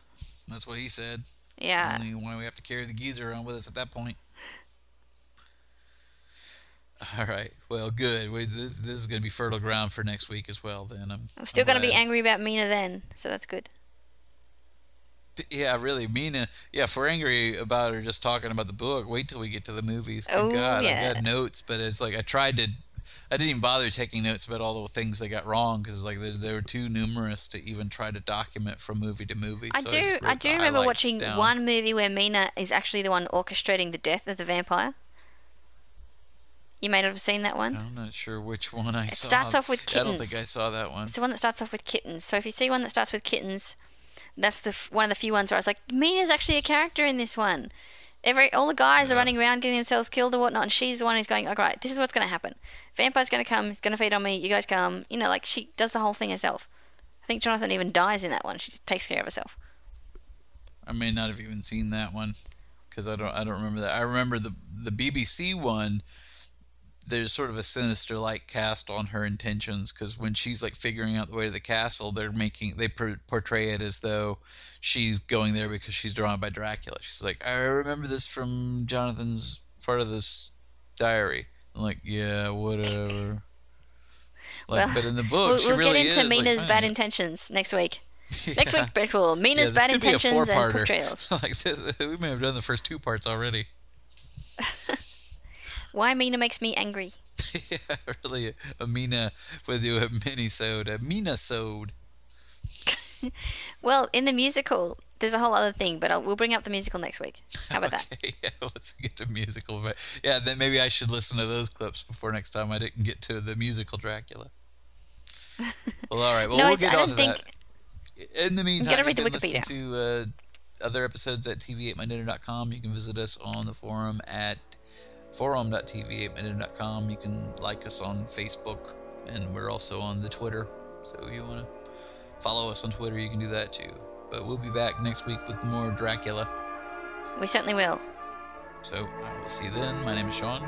That's what he said. Yeah. Only why we have to carry the geezer around with us at that point. All right. Well, good. We, this, this is going to be fertile ground for next week as well. Then I'm, I'm still gonna be angry about Mina then, so that's good. Yeah, really. Mina. Yeah, if we're angry about her just talking about the book, wait till we get to the movies. Good Oh, God, yeah. I've got notes, but it's like I tried to. I didn't even bother taking notes about all the things they got wrong because like they, they were too numerous to even try to document from movie to movie. I so do just I do remember watching down. one movie where Mina is actually the one orchestrating the death of the vampire. You may not have seen that one. I'm not sure which one I saw. starts off with kittens. I don't think. I saw that one. It's the one that starts off with kittens. So if you see one that starts with kittens, that's the one of the few ones where I was like, Mina's actually a character in this one. Every all the guys are running around getting themselves killed or whatnot, and she's the one who's going, "All right, this is what's going to happen. Vampire's going to come. He's going to feed on me. You guys come. You know, like she does the whole thing herself. I think Jonathan even dies in that one. She takes care of herself. I may not have even seen that one because I don't I don't remember that. I remember the the BBC one. There's sort of a sinister light cast on her intentions because when she's like figuring out the way to the castle, they're making they per- portray it as though she's going there because she's drawn by Dracula. She's like, I remember this from Jonathan's part of this diary. I'm like, yeah, whatever. Like, Well, but in the book, We'll, she we'll really get into is like, bad intentions next week. Next Yeah. week, Brentful. Yeah, Mina's this bad could be a intentions and portrayals. like this, we may have done the first two parts already. Why Mina makes me angry. yeah, really, a Mina with you a mini a Mina sode. Well, in the musical, there's a whole other thing, but I'll, we'll bring up the musical next week. How about that? Yeah, let's get to musical. But yeah, then maybe I should listen to those clips before next time. I didn't get to the musical Dracula. Well, all right. Well, no, we'll get on to think. that. In the meantime, you the can listen to uh, other episodes at tvatemydinner.com. You can visit us on the forum at forum.tvatemydinner.com. You can like us on Facebook, and we're also on the Twitter. So if you want to follow us on Twitter, you can do that too. But we'll be back next week with more Dracula. We certainly will. So I will see you then. My name is Sean,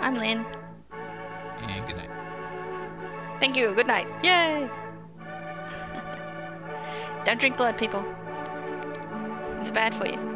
I'm Lynn. and good night. Thank you. Good night. Yay! Don't drink blood, people. It's bad for you.